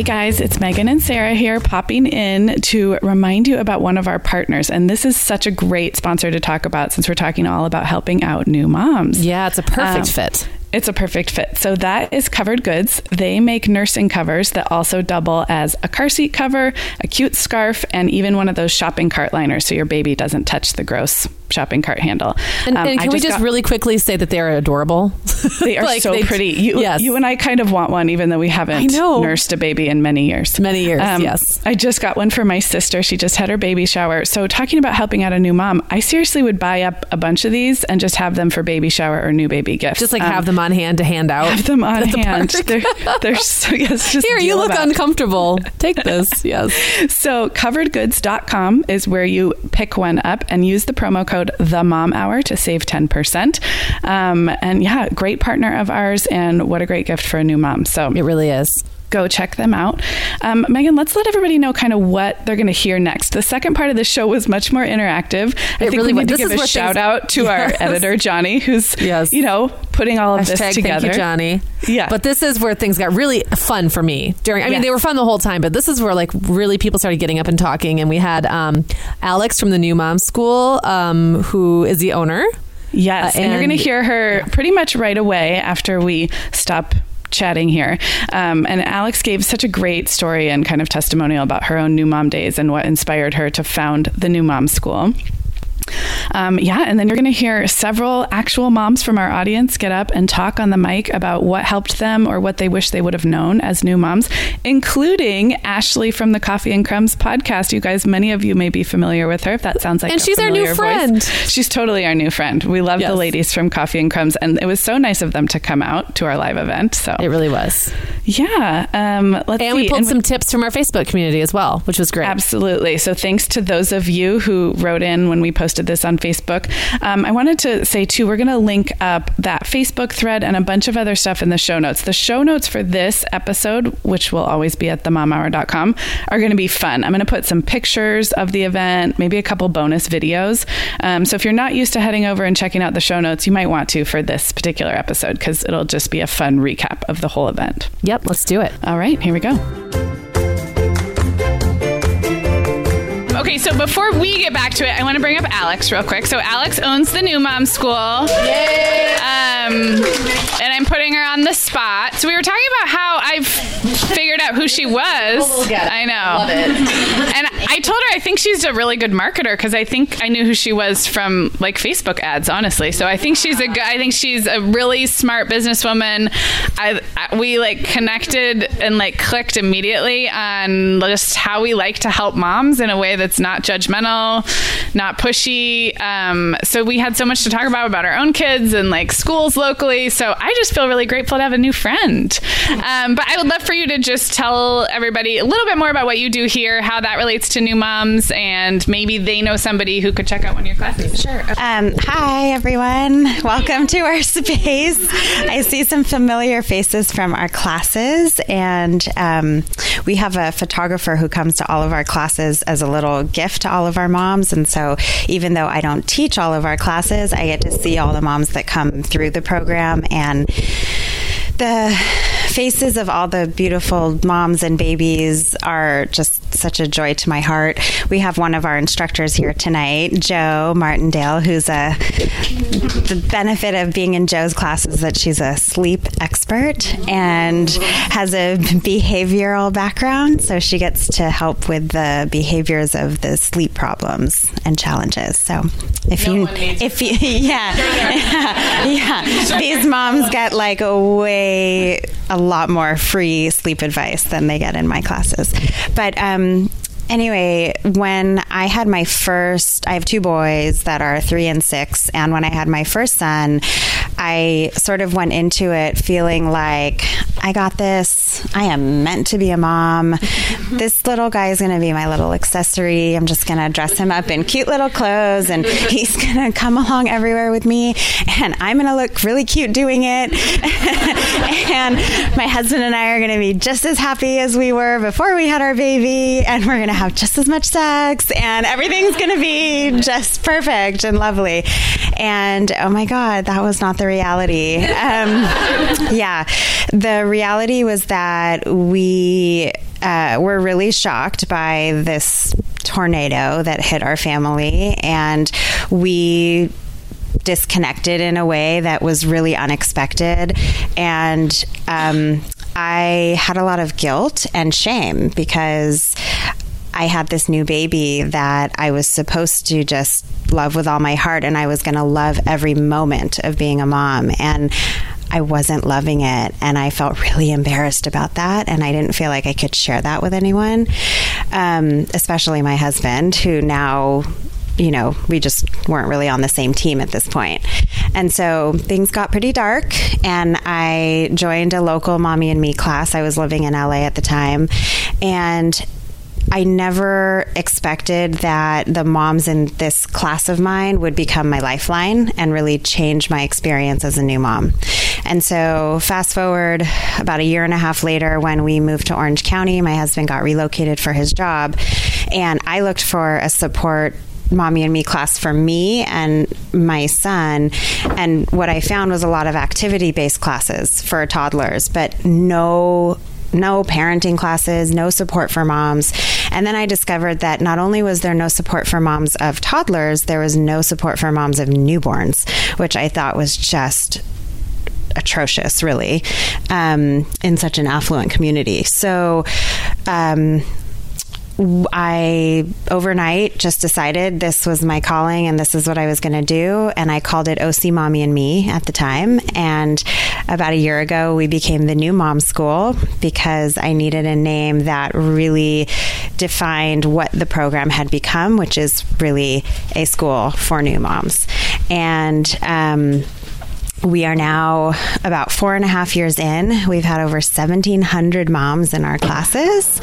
[SPEAKER 1] Hey guys, it's Meagan and Sarah here popping in to remind you about one of our partners. And this is such a great sponsor to talk about since we're talking all about helping out new moms.
[SPEAKER 4] Yeah, it's a perfect
[SPEAKER 1] Um,
[SPEAKER 4] fit.
[SPEAKER 1] It's a perfect fit. So that is Covered Goods. They make nursing covers that also double as a car seat cover, a cute scarf, and even one of those shopping cart liners so your baby doesn't touch the gross shopping cart handle.
[SPEAKER 4] And,
[SPEAKER 1] Um,
[SPEAKER 4] and can we just
[SPEAKER 1] got-
[SPEAKER 4] really quickly say that they're adorable?
[SPEAKER 1] They are
[SPEAKER 4] Like,
[SPEAKER 1] so
[SPEAKER 4] they-
[SPEAKER 1] pretty. You,
[SPEAKER 4] yes.
[SPEAKER 1] you and I kind of want one, even though we haven't nursed a baby in many years. Um,
[SPEAKER 4] Many years, yes.
[SPEAKER 1] I just got one for my sister. She just had her baby shower. So, talking about helping out a new mom, I seriously would buy up a bunch of these and just have them for baby shower or new baby gifts.
[SPEAKER 4] just like
[SPEAKER 1] Um,
[SPEAKER 4] have them on hand to hand out.
[SPEAKER 1] have them on
[SPEAKER 4] at the
[SPEAKER 1] hand. They're, they're so, yes, just
[SPEAKER 4] Here, you look
[SPEAKER 1] them out.
[SPEAKER 4] uncomfortable. Take this. Yes.
[SPEAKER 1] So coveredgoods.com is where you pick one up and use the promo code the mom hour to save 10%. Um, and yeah, great partner of ours and what a great gift for a new mom. So
[SPEAKER 4] It really is.
[SPEAKER 1] Go check them out. Um, Meagan, let's let everybody know kind of what they're going to hear next. The second part of the show was much more interactive. I
[SPEAKER 4] It
[SPEAKER 1] think
[SPEAKER 4] really
[SPEAKER 1] we need
[SPEAKER 4] was.
[SPEAKER 1] to
[SPEAKER 4] This
[SPEAKER 1] give a shout out to our editor, Johnny, who's,
[SPEAKER 4] Yes.
[SPEAKER 1] you know, putting all of this together.
[SPEAKER 4] thank you, Johnny.
[SPEAKER 1] Yeah.
[SPEAKER 4] But this is where things got really fun for me during. I mean,
[SPEAKER 1] Yes.
[SPEAKER 4] they were fun the whole time, but this is where like really people started getting up and talking. And we had um, Alex from the New Mom School, um, who is the owner.
[SPEAKER 1] Yes,
[SPEAKER 4] Uh,
[SPEAKER 1] and, you're going to hear her pretty much right away after we stop chatting here. Um, and Alex gave such a great story and kind of testimonial about her own new mom days and what inspired her to found the new mom school. Um, yeah, and then you're going to hear several actual moms from our audience get up and talk on the mic about what helped them or what they wish they would have known as new moms, including Ashley from the Coffee and Crumbs podcast. You guys, many of you may be familiar with her if that sounds like
[SPEAKER 4] And
[SPEAKER 1] a
[SPEAKER 4] she's our new
[SPEAKER 1] familiar voice.
[SPEAKER 4] friend.
[SPEAKER 1] She's totally our new friend. We love the ladies from Coffee and Crumbs, and it was so nice of them to come out to our live event. So
[SPEAKER 4] It really was.
[SPEAKER 1] yeah, um, let's
[SPEAKER 4] And
[SPEAKER 1] see.
[SPEAKER 4] we pulled
[SPEAKER 1] And
[SPEAKER 4] some tips from our Facebook community as well, which was great.
[SPEAKER 1] Absolutely. So thanks to those of you who wrote in when we posted this on Facebook. Um, I wanted to say too, we're going to link up that Facebook thread and a bunch of other stuff in the show notes. The show notes for this episode, which will always be at themomhour.com, are going to be fun. I'm going to put some pictures of the event, maybe a couple bonus videos. Um, so if you're not used to heading over and checking out the show notes, you might want to for this particular episode because it'll just be a fun recap of the whole event.
[SPEAKER 4] Yep, let's do it.
[SPEAKER 1] All right, here we go.
[SPEAKER 8] Okay, so before we get back to it, I want to bring up Alex real quick. So Alex owns the New Mom School. Yay! Um, and I'm putting her on the spot. So we were talking about how I've figured out who she was. I know. Love it. And I told her I think she's a really good marketer because I think I knew who she was from like Facebook ads, honestly. So I think she's a good. I think she's a really smart businesswoman. I, I we like connected and like clicked immediately on just how we like to help moms in a way that's not judgmental, not pushy. Um, so we had so much to talk about about our own kids and like schools locally. So I just feel really grateful to have a new friend. Um, but I would love for you to just tell everybody a little bit more about what you do here, how that relates to new moms, and maybe they know somebody who could check out one of your classes. Sure.
[SPEAKER 10] Um, hi, everyone. Welcome to our space. I see some familiar faces from our classes, and um, we have a photographer who comes to all of our classes as a little gift to all of our moms. And so, even though I don't teach all of our classes, I get to see all the moms that come through the program and the faces of all the beautiful moms and babies are just such a joy to my heart. We have one of our instructors here tonight, Joe Martindale, who's a the benefit of being in Joe's class is that she's a sleep expert and has a behavioral background, so she gets to help with the behaviors of the sleep problems and challenges. So if you if you yeah yeah, yeah. these moms get like a way a lot more free sleep advice than they get in my classes. But um, anyway, when I had my first, I have two boys that are three and six. And when I had my first son, I sort of went into it feeling like I got this. I am meant to be a mom. this little guy is going to be my little accessory. I'm just going to dress him up in cute little clothes and he's going to come along everywhere with me. And I'm going to look really cute doing it. and my husband and I are going to be just as happy as we were before we had our baby. And we're going to have just as much sex and everything's going to be just perfect and lovely. And oh my God, that was not the reality. Um, yeah. The reality was that we uh, were really shocked by this tornado that hit our family. And we disconnected in a way that was really unexpected. And um, I had a lot of guilt and shame because I had this new baby that I was supposed to just love with all my heart, and I was going to love every moment of being a mom. And I wasn't loving it, and I felt really embarrassed about that, and I didn't feel like I could share that with anyone, um, especially my husband, who now you know, we just weren't really on the same team at this point. And so things got pretty dark, and I joined a local mommy and me class. I was living in LA at the time, and I never expected that the moms in this class of mine would become my lifeline and really change my experience as a new mom. And so, fast forward about a year and a half later, when we moved to Orange County, my husband got relocated for his job, and I looked for a support mommy and me class for me and my son and what i found was a lot of activity based classes for toddlers but no no parenting classes, no support for moms. And then I discovered that not only was there no support for moms of toddlers, there was no support for moms of newborns, which I thought was just atrocious, really, um, in such an affluent community. So, um, I overnight just decided this was my calling and this is what I was going to do. And I called it OC Mommy and Me at the time. And about a year ago, we became the new mom school because I needed a name that really defined what the program had become, which is really a school for new moms. And, um, we are now about four and a half years in. We've had over 1,700 moms in our classes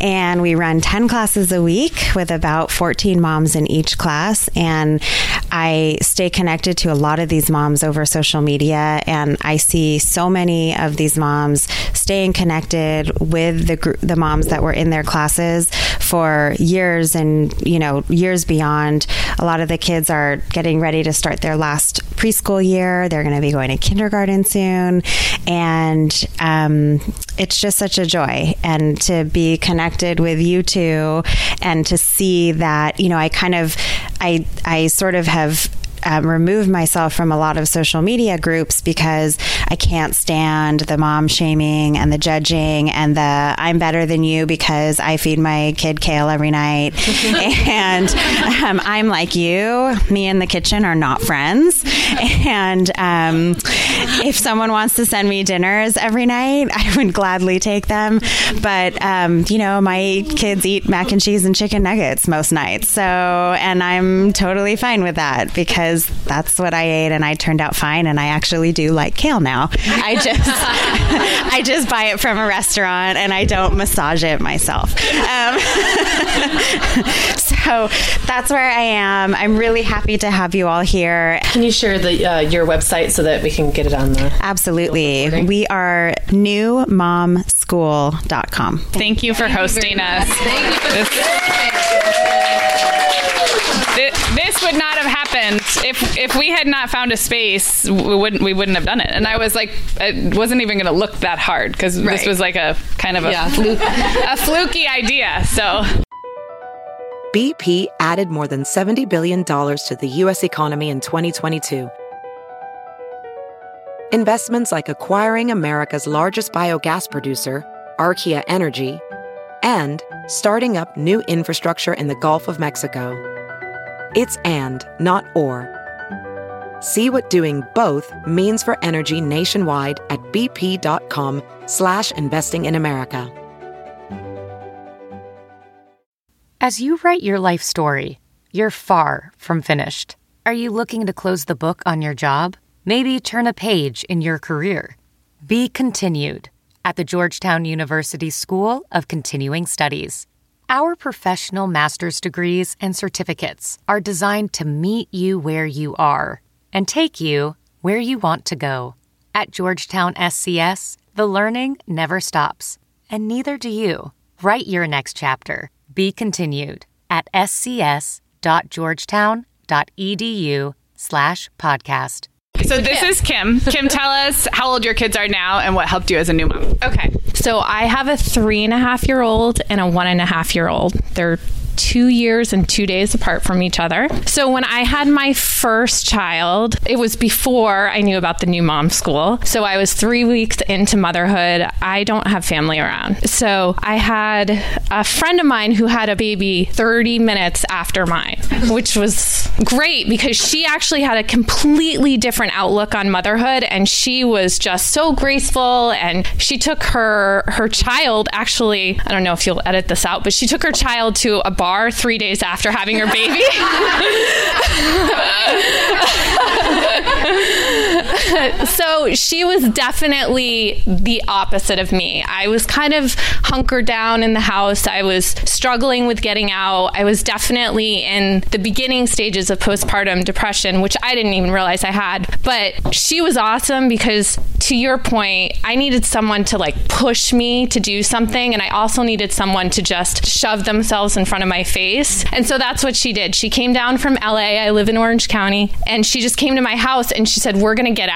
[SPEAKER 10] and we run 10 classes a week with about 14 moms in each class. And I stay connected to a lot of these moms over social media, and I see so many of these moms staying connected with the group, the moms that were in their classes for years and you know years beyond. A lot of the kids are getting ready to start their last preschool year. They're going to be going to kindergarten soon, and um, it's just such a joy and to be connected with you two and to see that you know I kind of I I sort of have um, removed myself from a lot of social media groups because I can't stand the mom shaming and the judging and the I'm better than you because I feed my kid kale every night. and um, I'm like you. Me and the kitchen are not friends. And um, if someone wants to send me dinners every night, I would gladly take them. But, um, you know, my kids eat mac and cheese and chicken nuggets most nights. So, and I'm totally fine with that because because that's what I ate and I turned out fine and I actually do like kale now. I just I just buy it from a restaurant and I don't massage it myself. Um, so that's where I am. I'm really happy to have you all here.
[SPEAKER 4] Can you share the uh, your website so that we can get it on the
[SPEAKER 10] Absolutely. We are newmomschool.com.
[SPEAKER 1] Thank you for hosting us. This, this would not have happened happened, if if we had not found a space, we wouldn't we wouldn't have done it. And I was like, it wasn't even going to look that hard because this was like a kind of a
[SPEAKER 4] Yeah.
[SPEAKER 1] fluke, a fluky idea. So
[SPEAKER 11] BP added more than $70 billion to the U.S. economy in 2022. Investments like acquiring America's largest biogas producer, Archaea Energy, and starting up new infrastructure in the Gulf of Mexico. It's and, not or. See what doing both means for energy nationwide at bp.com slash investing in America.
[SPEAKER 12] As you write your life story, you're far from finished. Are you looking to close the book on your job? Maybe turn a page in your career? Be continued at the Georgetown University School of Continuing Studies. Our professional master's degrees and certificates are designed to meet you where you are and take you where you want to go. At Georgetown SCS, the learning never stops, and neither do you. Write your next chapter. Be continued at scs.georgetown.edu slash podcast.
[SPEAKER 1] so this is Kim. Kim, tell us how old your kids are now and what helped you as a new mom.
[SPEAKER 13] Okay. So I have a three and a half year old and a one and a half year old. They're two years and two days apart from each other. So when I had my first child, it was before I knew about the new mom school. So I was three weeks into motherhood. I don't have family around. So I had a friend of mine who had a baby 30 minutes after mine, which was great because she actually had a completely different outlook on motherhood and she was just so graceful and she took her her child actually I don't know if you'll edit this out but she took her child to a bar 3 days after having her baby so she was definitely the opposite of me. I was kind of hunkered down in the house. I was struggling with getting out. I was definitely in the beginning stages of postpartum depression, which I didn't even realize I had. But she was awesome because, to your point, I needed someone to like push me to do something. And I also needed someone to just shove themselves in front of my face. And so that's what she did. She came down from LA. I live in Orange County. And she just came to my house and she said, We're going to get out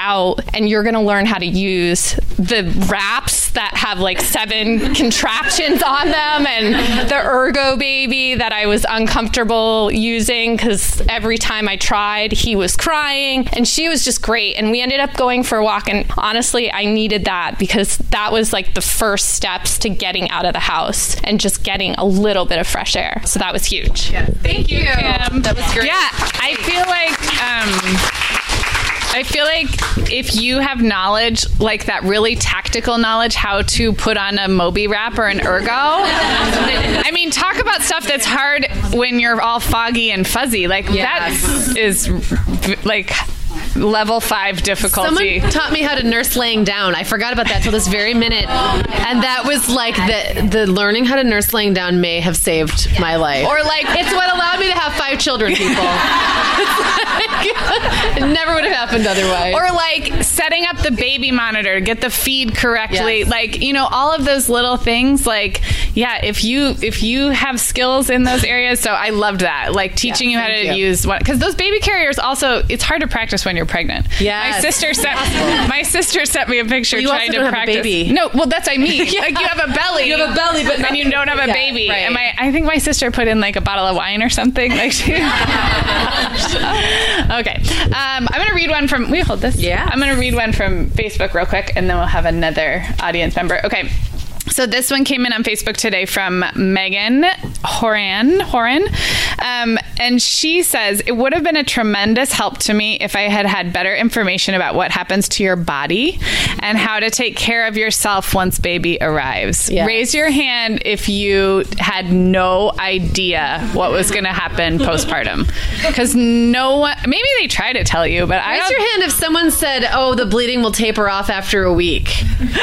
[SPEAKER 13] and you're going to learn how to use the wraps that have like seven contraptions on them and the ergo baby that I was uncomfortable using because every time I tried, he was crying. And she was just great. And we ended up going for a walk. And honestly, I needed that because that was like the first steps to getting out of the house and just getting a little bit of fresh air. So that was huge.
[SPEAKER 1] Thank you, Kim. That was great. Yeah, I feel like um I feel like if you have knowledge, like that really tactical knowledge, how to put on a Moby wrap or an ergo. I mean, talk about stuff that's hard when you're all foggy and fuzzy. Like that is like level five difficulty.
[SPEAKER 4] Someone taught me how to nurse laying down. I forgot about that till this very minute, and that was like the the learning how to nurse laying down may have saved my life.
[SPEAKER 1] or like
[SPEAKER 4] it's what allowed me to have five children. People, like, it never would have happened otherwise.
[SPEAKER 1] or like setting up the baby monitor to get the feed correctly
[SPEAKER 4] Yes.
[SPEAKER 1] like you know all of those little things like yeah if you if you have skills in those areas so i loved that like teaching you how to
[SPEAKER 4] you.
[SPEAKER 1] use one because those baby carriers also it's hard to practice when you're pregnant.
[SPEAKER 4] Yeah.
[SPEAKER 1] my sister sent my sister sent me a picture trying to
[SPEAKER 4] don't have a
[SPEAKER 1] practice.
[SPEAKER 4] baby.
[SPEAKER 1] no well that's i mean. Like you have a belly.
[SPEAKER 4] You have a belly, but
[SPEAKER 1] and you don't have a
[SPEAKER 4] Yeah,
[SPEAKER 1] baby.
[SPEAKER 4] right.
[SPEAKER 1] and my i think my sister put in like a bottle of wine or something like she okay. Um, i'm gonna read one from we hold this.
[SPEAKER 4] Yeah.
[SPEAKER 1] i'm gonna read one from facebook real quick and then we'll have another audience member. Okay so this one came in on Facebook today from Megan Horan. Horan, um, and she says it would have been a tremendous help to me if I had had better information about what happens to your body and how to take care of yourself once baby arrives.
[SPEAKER 4] Yes.
[SPEAKER 1] Raise your hand if you had no idea what was going to happen postpartum, because no one. Maybe they try to tell you, but I
[SPEAKER 4] Raise your hand if someone said, "Oh, the bleeding will taper off after a week,"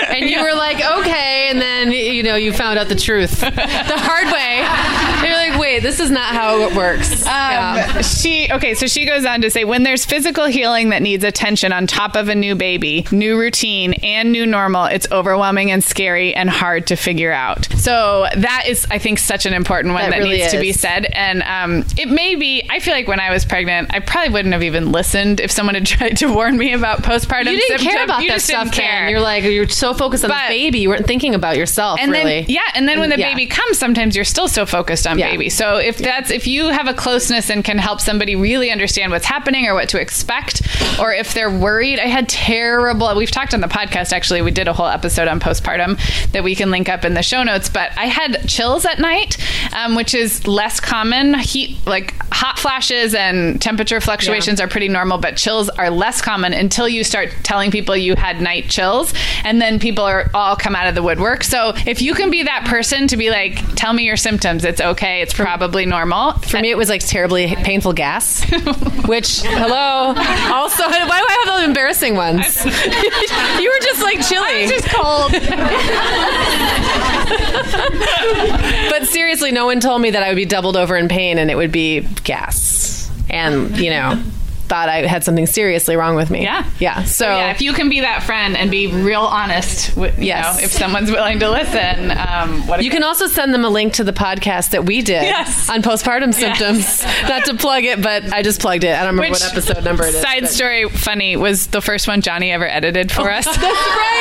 [SPEAKER 4] and you were like, "Okay," and then you know you found out the truth the hard way. You're like, wait, this is not how it works.
[SPEAKER 1] Um, She okay, so she goes on to say when there's physical healing that needs attention on top of a new baby, new routine, and new normal, it's overwhelming and scary and hard to figure out. So that is, I think, such an important one
[SPEAKER 4] That
[SPEAKER 1] that,
[SPEAKER 4] really
[SPEAKER 1] needs to be said. And um, it may be. I feel like when I was pregnant, I probably wouldn't have even listened if someone had tried to warn me about postpartum.
[SPEAKER 4] You didn't care
[SPEAKER 1] symptoms.
[SPEAKER 4] about
[SPEAKER 1] You
[SPEAKER 4] that stuff,
[SPEAKER 1] didn't care.
[SPEAKER 4] You're like, you're so focused on
[SPEAKER 1] But-
[SPEAKER 4] the baby, you weren't thinking about yourself,
[SPEAKER 1] and
[SPEAKER 4] really.
[SPEAKER 1] then yeah and then when the
[SPEAKER 4] Yeah.
[SPEAKER 1] baby comes sometimes you're still so focused on
[SPEAKER 4] Yeah.
[SPEAKER 1] baby so if that's if you have a closeness and can help somebody really understand what's happening or what to expect or if they're worried i had terrible we've talked on the podcast actually we did a whole episode on postpartum that we can link up in the show notes but i had chills at night um, which is less common heat like hot flashes and temperature fluctuations are pretty normal but chills are less common until you start telling people you had night chills and then people are all come out of the woodwork so if you can be that person to be like tell me your symptoms it's okay it's probably normal
[SPEAKER 4] For me, it was like terribly painful gas. Which, hello. Also, why do I have those embarrassing ones? you were just like chilly.
[SPEAKER 1] just cold
[SPEAKER 4] but seriously, no one told me that I would be doubled over in pain and it would be gas. And, you know, thought I had something seriously wrong with me.
[SPEAKER 1] Yeah.
[SPEAKER 4] Yeah. So,
[SPEAKER 1] yeah, if you can be that friend and be real honest, with, you
[SPEAKER 4] Yes.
[SPEAKER 1] know, if someone's willing to listen, um, what
[SPEAKER 4] You can also send them a link to the podcast that we did
[SPEAKER 1] Yes.
[SPEAKER 4] on postpartum symptoms. Not to plug it, but I just plugged it. I don't remember
[SPEAKER 1] Which
[SPEAKER 4] what episode number it is.
[SPEAKER 1] Side
[SPEAKER 4] but-
[SPEAKER 1] story, funny was the first one Johnny ever edited for us.
[SPEAKER 4] That's right.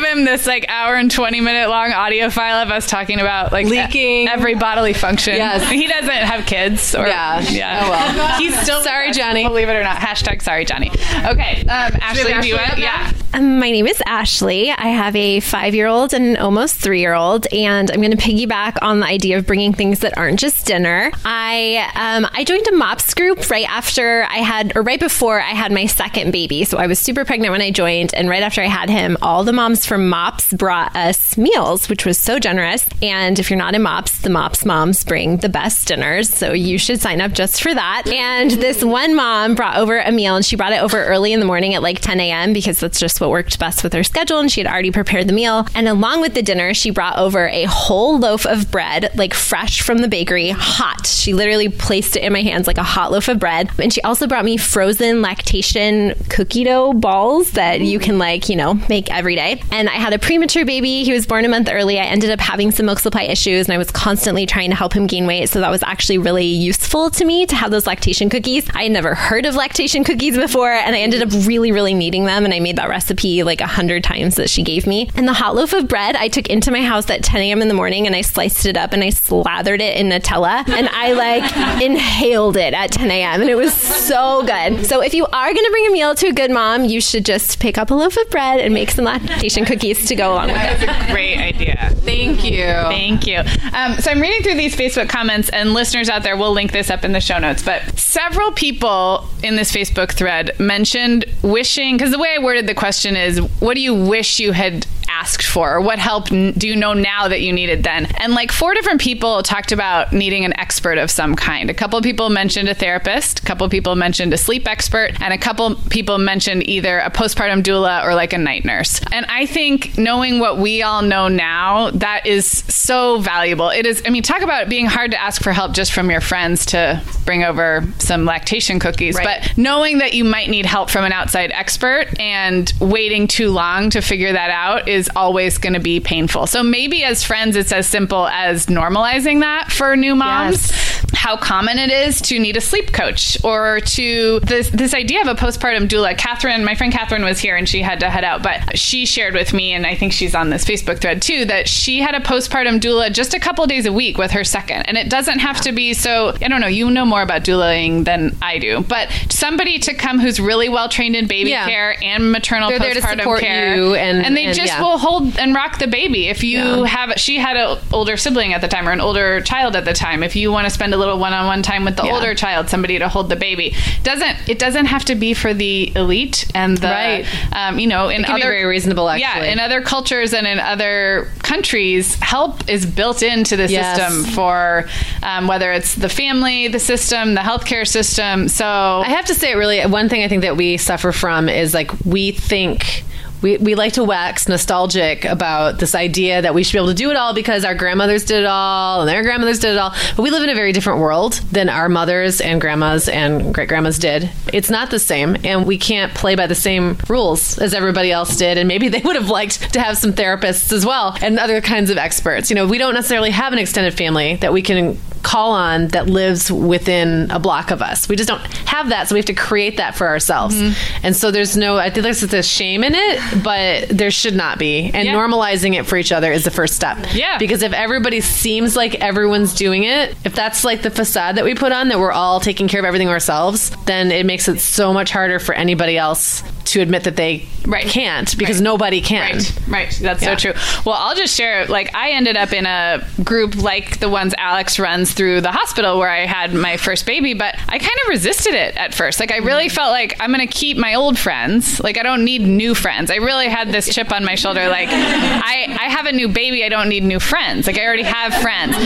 [SPEAKER 1] Give him this like hour and twenty minute long audio file of us talking about like
[SPEAKER 4] Leaking.
[SPEAKER 1] e- every bodily function.
[SPEAKER 4] Yes.
[SPEAKER 1] he doesn't have kids. Or,
[SPEAKER 4] Yeah.
[SPEAKER 1] yeah.
[SPEAKER 4] Oh, well.
[SPEAKER 1] he's still
[SPEAKER 4] Sorry, Johnny.
[SPEAKER 1] Believe it or not, hashtag sorry Johnny. Okay, um, Ashley, do you want? Yeah.
[SPEAKER 14] Um, my name is Ashley. I have a five year old and an almost three year old, and I'm going to piggyback on the idea of bringing things that aren't just dinner. I um, I joined a MOPS group right after I had, or right before I had my second baby. So I was super pregnant when I joined, and right after I had him, all the moms from MOPS brought us meals, which was so generous. And if you're not in MOPS, the MOPS moms bring the best dinners, so you should sign up just for that. And this one mom brought over a meal, and she brought it over early in the morning at like 10 a.m. because that's just what worked best with her schedule. And she had already prepared the meal. And along with the dinner, she brought over a whole loaf of bread, like fresh from the bakery, hot. She literally placed it in my hands like a hot loaf of bread. And she also brought me frozen lactation cookie dough balls that you can like, you know, make every day. And I had a premature baby. He was born a month early. I ended up having some milk supply issues and I was constantly trying to help him gain weight. So that was actually really useful to me to have those lactation cookies. I had never heard of lactation cookies before and I ended up really, really needing them. And I made that recipe like a hundred times that she gave me. And the hot loaf of bread I took into my house at 10 a.m. in the morning and I sliced it up and I slathered it in Nutella and I like inhaled it at 10 a.m. and it was so good. So if you are going to bring a meal to a good mom, you should just pick up a loaf of bread and make some lactation cookies to go along with it.
[SPEAKER 1] That's a great idea.
[SPEAKER 4] Thank you.
[SPEAKER 1] Thank you. Um, so I'm reading through these Facebook comments, and listeners out there, we'll link this up in the show notes. But several people in this Facebook thread mentioned wishing, because the way I worded the question is, what do you wish you had asked for, or what help do you know now that you needed then? And like four different people talked about needing an expert of some kind. A couple of people mentioned a therapist, a couple of people mentioned a sleep expert, and a couple people mentioned either a postpartum doula or like a night nurse. And I think knowing what we all know now, that is so valuable. It is, I mean, talk about being hard to ask for help just from your friends to bring over some lactation cookies. But knowing that you might need help from an outside expert and waiting too long to figure that out is always going to be painful. So maybe as friends, it's as simple as normalizing that for new moms. How common it is to need a sleep coach or to this this idea of a postpartum doula. Catherine, my friend Catherine was here and she had to head out, but she shared with me, and I think she's on this Facebook thread too, that she had a postpartum doula just a couple days a week with her second. And it doesn't have to be so, I don't know, you know more about doulaing than I do, but somebody to come who's really well trained in baby
[SPEAKER 4] Yeah.
[SPEAKER 1] care and maternal
[SPEAKER 4] They're there to
[SPEAKER 1] postpartum
[SPEAKER 4] support
[SPEAKER 1] care.
[SPEAKER 4] you and-
[SPEAKER 1] they
[SPEAKER 4] and-
[SPEAKER 1] just
[SPEAKER 4] yeah.
[SPEAKER 1] will hold and rock the baby. If you have, she had an older sibling at the time or an older child at the time. If you want to spend a little one-on-one time with the
[SPEAKER 4] Yeah.
[SPEAKER 1] older child, somebody to hold the baby, doesn't it doesn't have to be for the elite and the,
[SPEAKER 4] Right.
[SPEAKER 1] um, you know, in other
[SPEAKER 4] very reasonable,
[SPEAKER 1] Yeah, in other cultures and in other countries, help is built into the
[SPEAKER 4] Yes.
[SPEAKER 1] system for um, whether it's the family, the system, the healthcare system. So
[SPEAKER 4] I have to say, it really, one thing I think that we suffer from is like we think we, we like to wax nostalgic about this idea that we should be able to do it all because our grandmothers did it all and their grandmothers did it all. But we live in a very different world than our mothers and grandmas and great grandmas did. It's not the same, and we can't play by the same rules as everybody else did. And maybe they would have liked to have some therapists as well and other kinds of experts. You know, we don't necessarily have an extended family that we can call on that lives within a block of us. We just don't have that, so we have to create that for ourselves. Mm-hmm. And so there's no, I think there's a shame in it, but there should not be. And
[SPEAKER 1] Yeah.
[SPEAKER 4] normalizing it for each other is the first step.
[SPEAKER 1] Yeah.
[SPEAKER 4] Because if everybody seems like everyone's doing it, if that's like the facade that we put on that we're all taking care of everything ourselves, then it makes it so much harder for anybody else to admit that they
[SPEAKER 1] Right.
[SPEAKER 4] can't because nobody can.
[SPEAKER 1] Right, right. That's
[SPEAKER 4] Yeah.
[SPEAKER 1] so true. Well, I'll just share. Like, I ended up in a group like the ones Alex runs through the hospital where I had my first baby, but I kind of resisted it at first. Like, I really mm. felt like I'm going to keep my old friends. Like, I don't need new friends. I really had this chip on my shoulder. Like, I, I have a new baby. I don't need new friends. Like, I already have friends.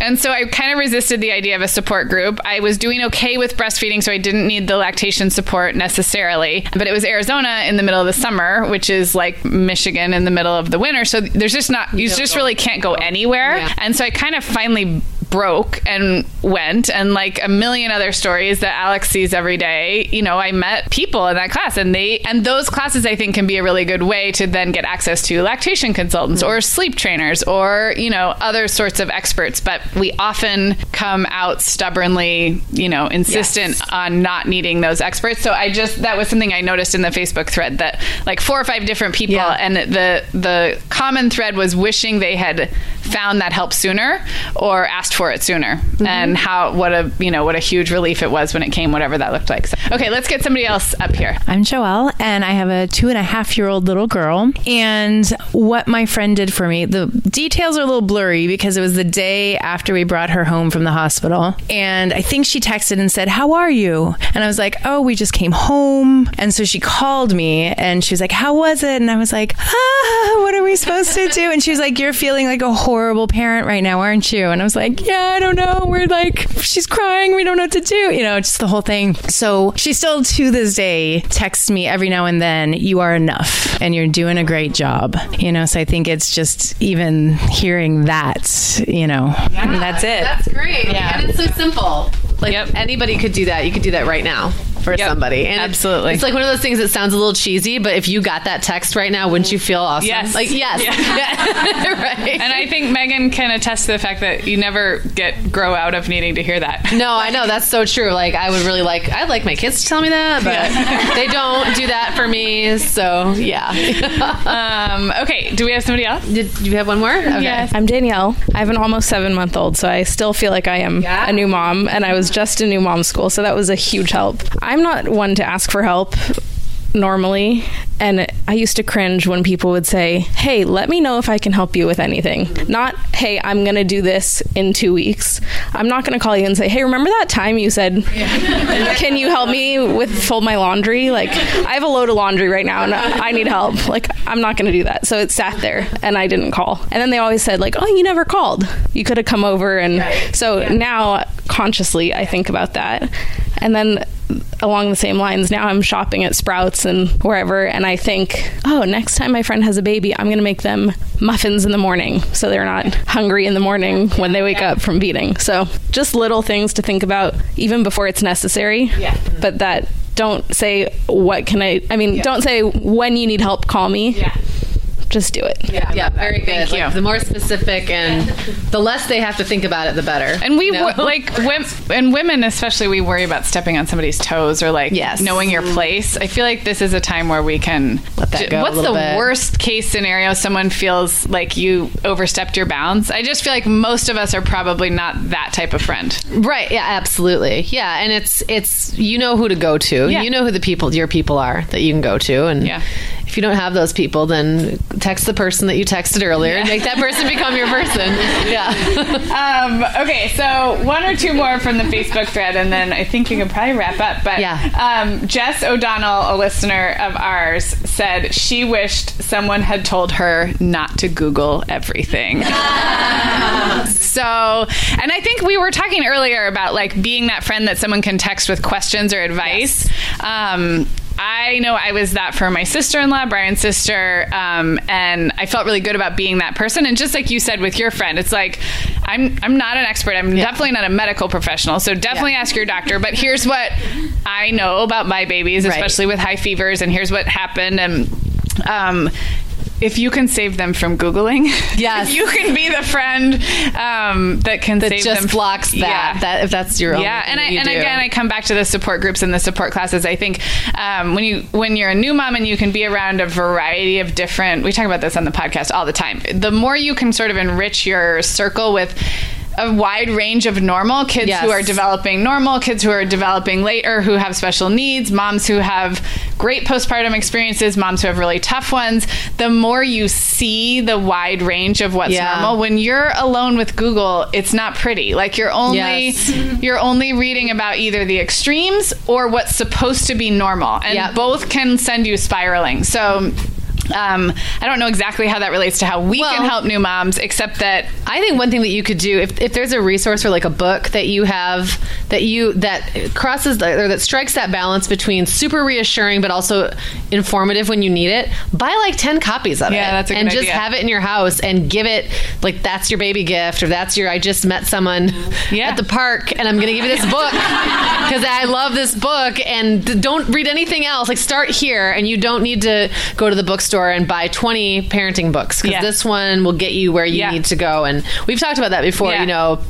[SPEAKER 1] And so I kind of resisted the idea of a support group. I was doing okay with breastfeeding, so I didn't need the lactation support necessarily. But it was Arizona in the middle of the summer, which is like Michigan in the middle of the winter. So there's just not, you just really can't go anywhere.
[SPEAKER 4] Yeah.
[SPEAKER 1] And so I kind of finally broke and went and like a million other stories that Alex sees every day you know I met people in that class and they and those classes I think can be a really good way to then get access to lactation consultants mm-hmm. or sleep trainers or you know other sorts of experts but we often come out stubbornly you know insistent on not needing those experts. So I just that was something I noticed in the Facebook thread that like four or five different people
[SPEAKER 4] Yeah.
[SPEAKER 1] and the the common thread was wishing they had found that help sooner or asked for it sooner and how what a you know what a huge relief it was when it came whatever that looked like so, okay let's get somebody else up here
[SPEAKER 15] I'm Joelle, and I have a two and a half year old little girl. And what my friend did for me, the details are a little blurry because it was the day after we brought her home from the hospital. And I think she texted and said, How are you? And I was like, Oh, we just came home. And so she called me and she was like, How was it? And I was like, Ah, what are we supposed to do? And she was like, You're feeling like a horrible parent right now, aren't you? And I was like, Yeah, I don't know. We're like, she's crying. We don't know what to do. You know, just the whole thing. So she still to this day texts me every now and then, You are enough and you're doing a great job. You know, so I think it's just even hearing that, you know, that's it.
[SPEAKER 4] That's great.
[SPEAKER 1] Yeah.
[SPEAKER 4] And it's so simple. Like
[SPEAKER 1] Yep.
[SPEAKER 4] anybody could do that. You could do that right now for
[SPEAKER 1] Yep.
[SPEAKER 4] somebody. And
[SPEAKER 1] Absolutely.
[SPEAKER 4] It's like one of those things that sounds a little cheesy, but if you got that text right now, wouldn't you feel awesome?
[SPEAKER 1] Yes.
[SPEAKER 4] Like, yes. Yeah. right.
[SPEAKER 1] and I think Meagan can attest to the fact that you never get grow out of needing to hear that
[SPEAKER 4] no, I know that's so true. Like, I would really like. I'd like my kids to tell me that, but they don't do that for me. So, yeah.
[SPEAKER 1] um, okay do we have somebody else
[SPEAKER 4] Did you have one more? Okay.
[SPEAKER 16] Yes. I'm Danielle. I have an almost seven month old, so I still feel like I am a new mom, and I was just a new mom school, so that was a huge help. I'm not one to ask for help normally, and I used to cringe when people would say, Hey, let me know if I can help you with anything. Not, Hey, I'm going to do this in two weeks. I'm not going to call you and say, Hey, remember that time you said, Can you help me with fold my laundry? Like, I have a load of laundry right now and I need help. Like, I'm not going to do that. So it sat there and I didn't call. And then they always said, like, oh, you never called. You could have come over. And so now consciously I think about that. And then along the same lines, now I'm shopping at Sprouts and wherever, and I think, oh, next time my friend has a baby, I'm going to make them muffins in the morning so they're not hungry in the morning when they wake up from feeding. So just little things to think about even before it's necessary. Yeah. But that don't say, what can I, I mean, don't say, when you need help, call me. Yeah. Just do it.
[SPEAKER 4] Yeah, yeah, very good.
[SPEAKER 1] Thank
[SPEAKER 4] Like,
[SPEAKER 1] you.
[SPEAKER 4] the more specific and the less they have to think about it, the better.
[SPEAKER 1] And we
[SPEAKER 4] You know?
[SPEAKER 1] wo- like wom- and women especially we worry about stepping on somebody's toes or like
[SPEAKER 4] Yes.
[SPEAKER 1] knowing your place. I feel like this is a time where we can
[SPEAKER 4] Let that go a
[SPEAKER 1] What's the
[SPEAKER 4] bit.
[SPEAKER 1] worst case scenario someone feels like you overstepped your bounds? I just feel like most of us are probably not that type of friend.
[SPEAKER 4] Right. Yeah. Absolutely. Yeah. And it's it's you know who to go to.
[SPEAKER 1] Yeah.
[SPEAKER 4] You know who the people your people are that you can go to. And
[SPEAKER 1] Yeah.
[SPEAKER 4] If you don't have those people, then text the person that you texted earlier and make that person become your person. Yeah.
[SPEAKER 1] Um, okay, so one or two more from the Facebook thread, and then I think you can probably wrap up. But
[SPEAKER 4] Yeah.
[SPEAKER 1] um, Jess O'Donnell, a listener of ours, said she wished someone had told her not to Google everything. so, and I think we were talking earlier about like being that friend that someone can text with questions or advice. Um, I know I was that for my sister in law, Brian's sister, um, and I felt really good about being that person. And just like you said with your friend, it's like I'm I'm not an expert. I'm yeah. definitely not a medical professional. So definitely yeah. ask your doctor. But here's what I know about my babies, especially right. with high fevers, and here's what happened. And um, if you can save them from googling,
[SPEAKER 5] yes, If
[SPEAKER 1] you can be the friend um, that can
[SPEAKER 5] that
[SPEAKER 1] save
[SPEAKER 5] just
[SPEAKER 1] them.
[SPEAKER 5] blocks that. Yeah. That if that's your own.
[SPEAKER 1] Yeah, and I, and do. again, I come back to the support groups and the support classes. I think um, when you when you're a new mom and you can be around a variety of different. We talk about this on the podcast all the time. The more you can sort of enrich your circle with a wide range of normal kids yes. who are developing normal, kids who are developing later, who have special needs, moms who have great postpartum experiences, moms who have really tough ones. The more you see the wide range of what's yeah. normal, when you're alone with Google, it's not pretty. Like you're only yes. you're only reading about either the extremes or what's supposed to be normal, and yep. both can send you spiraling. So um, I don't know exactly how that relates to how we well, can help new moms, except that
[SPEAKER 4] I think one thing that you could do if, if there's a resource or like a book that you have that you that crosses the, or that strikes that balance between super reassuring but also informative when you need it, buy like ten copies of
[SPEAKER 1] yeah,
[SPEAKER 4] it,
[SPEAKER 1] that's a
[SPEAKER 4] and just
[SPEAKER 1] idea.
[SPEAKER 4] have it in your house and give it like that's your baby gift or that's your I just met someone yeah. at the park and I'm gonna give you this book because I love this book and don't read anything else. Like start here and you don't need to go to the bookstore store and buy 20 parenting books because yeah. this one will get you where you yeah. need to go. And we've talked about that before, yeah. you know,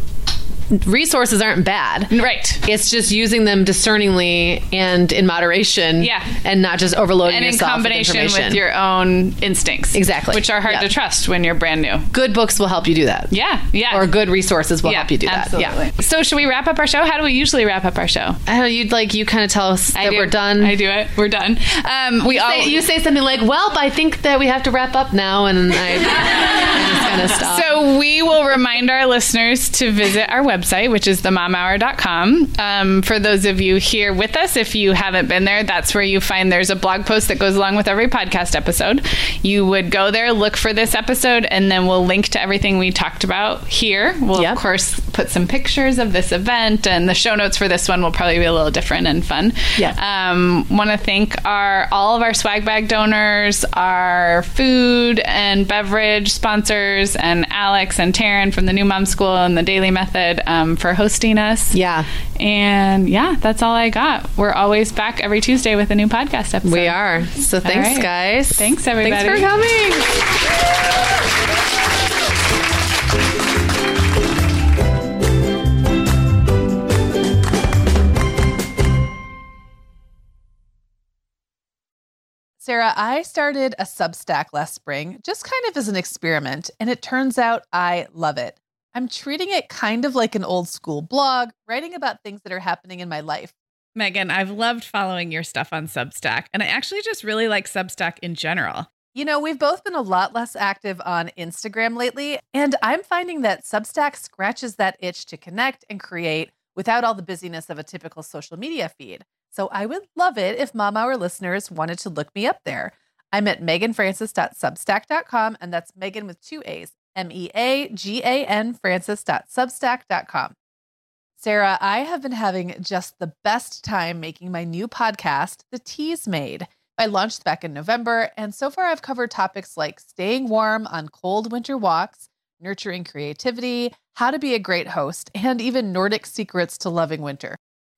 [SPEAKER 4] resources aren't bad.
[SPEAKER 1] Right.
[SPEAKER 4] It's just using them discerningly and in moderation.
[SPEAKER 1] Yeah.
[SPEAKER 4] And not just overloading
[SPEAKER 1] and in combination
[SPEAKER 4] with,
[SPEAKER 1] with, your own instincts.
[SPEAKER 4] Exactly.
[SPEAKER 1] Which are hard to trust when you're brand new.
[SPEAKER 4] Good books will help you do that.
[SPEAKER 1] Yeah. Yeah.
[SPEAKER 4] Or good resources will
[SPEAKER 1] yeah,
[SPEAKER 4] help you do
[SPEAKER 1] absolutely.
[SPEAKER 4] that.
[SPEAKER 1] Yeah. So should we wrap up our show? How do we usually wrap up our show?
[SPEAKER 4] I know. You'd like you kind of tell us
[SPEAKER 1] I
[SPEAKER 4] that
[SPEAKER 1] do.
[SPEAKER 4] we're done.
[SPEAKER 1] I do it. We're done. Um, we
[SPEAKER 4] you
[SPEAKER 1] all
[SPEAKER 4] say, you say something like, "Well, I think that we have to wrap up now," and I, I just kind of stop.
[SPEAKER 1] So we will remind our listeners to visit our website, which is themomhour.com. Um, for those of you here with us, if you haven't been there, that's where you find there's a blog post that goes along with every podcast episode. You would go there, look for this episode, and then we'll link to everything we talked about here. We'll, yep. of course, put some pictures of this event, and the show notes for this one will probably be a little different and fun.
[SPEAKER 5] Yeah.
[SPEAKER 1] Um, Want to thank our all of our swag bag donors, our food and beverage sponsors, and Alex and Taryn from the New Mom School and the Daily Method um, for hosting us.
[SPEAKER 5] Yeah.
[SPEAKER 1] And yeah, that's all I got. We're always back every Tuesday with a new podcast episode.
[SPEAKER 4] We are. So thanks,
[SPEAKER 1] right.
[SPEAKER 4] guys.
[SPEAKER 1] Thanks, everybody.
[SPEAKER 4] Thanks for coming.
[SPEAKER 2] Sarah, I started a Substack last spring, just kind of as an experiment, and it turns out I love it. I'm treating it kind of like an old school blog, writing about things that are happening in my life.
[SPEAKER 3] Meagan, I've loved following your stuff on Substack, and I actually just really like Substack in general.
[SPEAKER 2] You know, we've both been a lot less active on Instagram lately, and I'm finding that Substack scratches that itch to connect and create without all the busyness of a typical social media feed. So I would love it if Mom Hour listeners wanted to look me up there. I'm at meaganfrancis.substack.com, and that's Meagan with two A's, M E A G A N Francis.substack.com. Sarah, I have been having just the best time making my new podcast, The Teasmade. I launched back in November, and so far I've covered topics like staying warm on cold winter walks, nurturing creativity, how to be a great host, and even Nordic secrets to loving winter.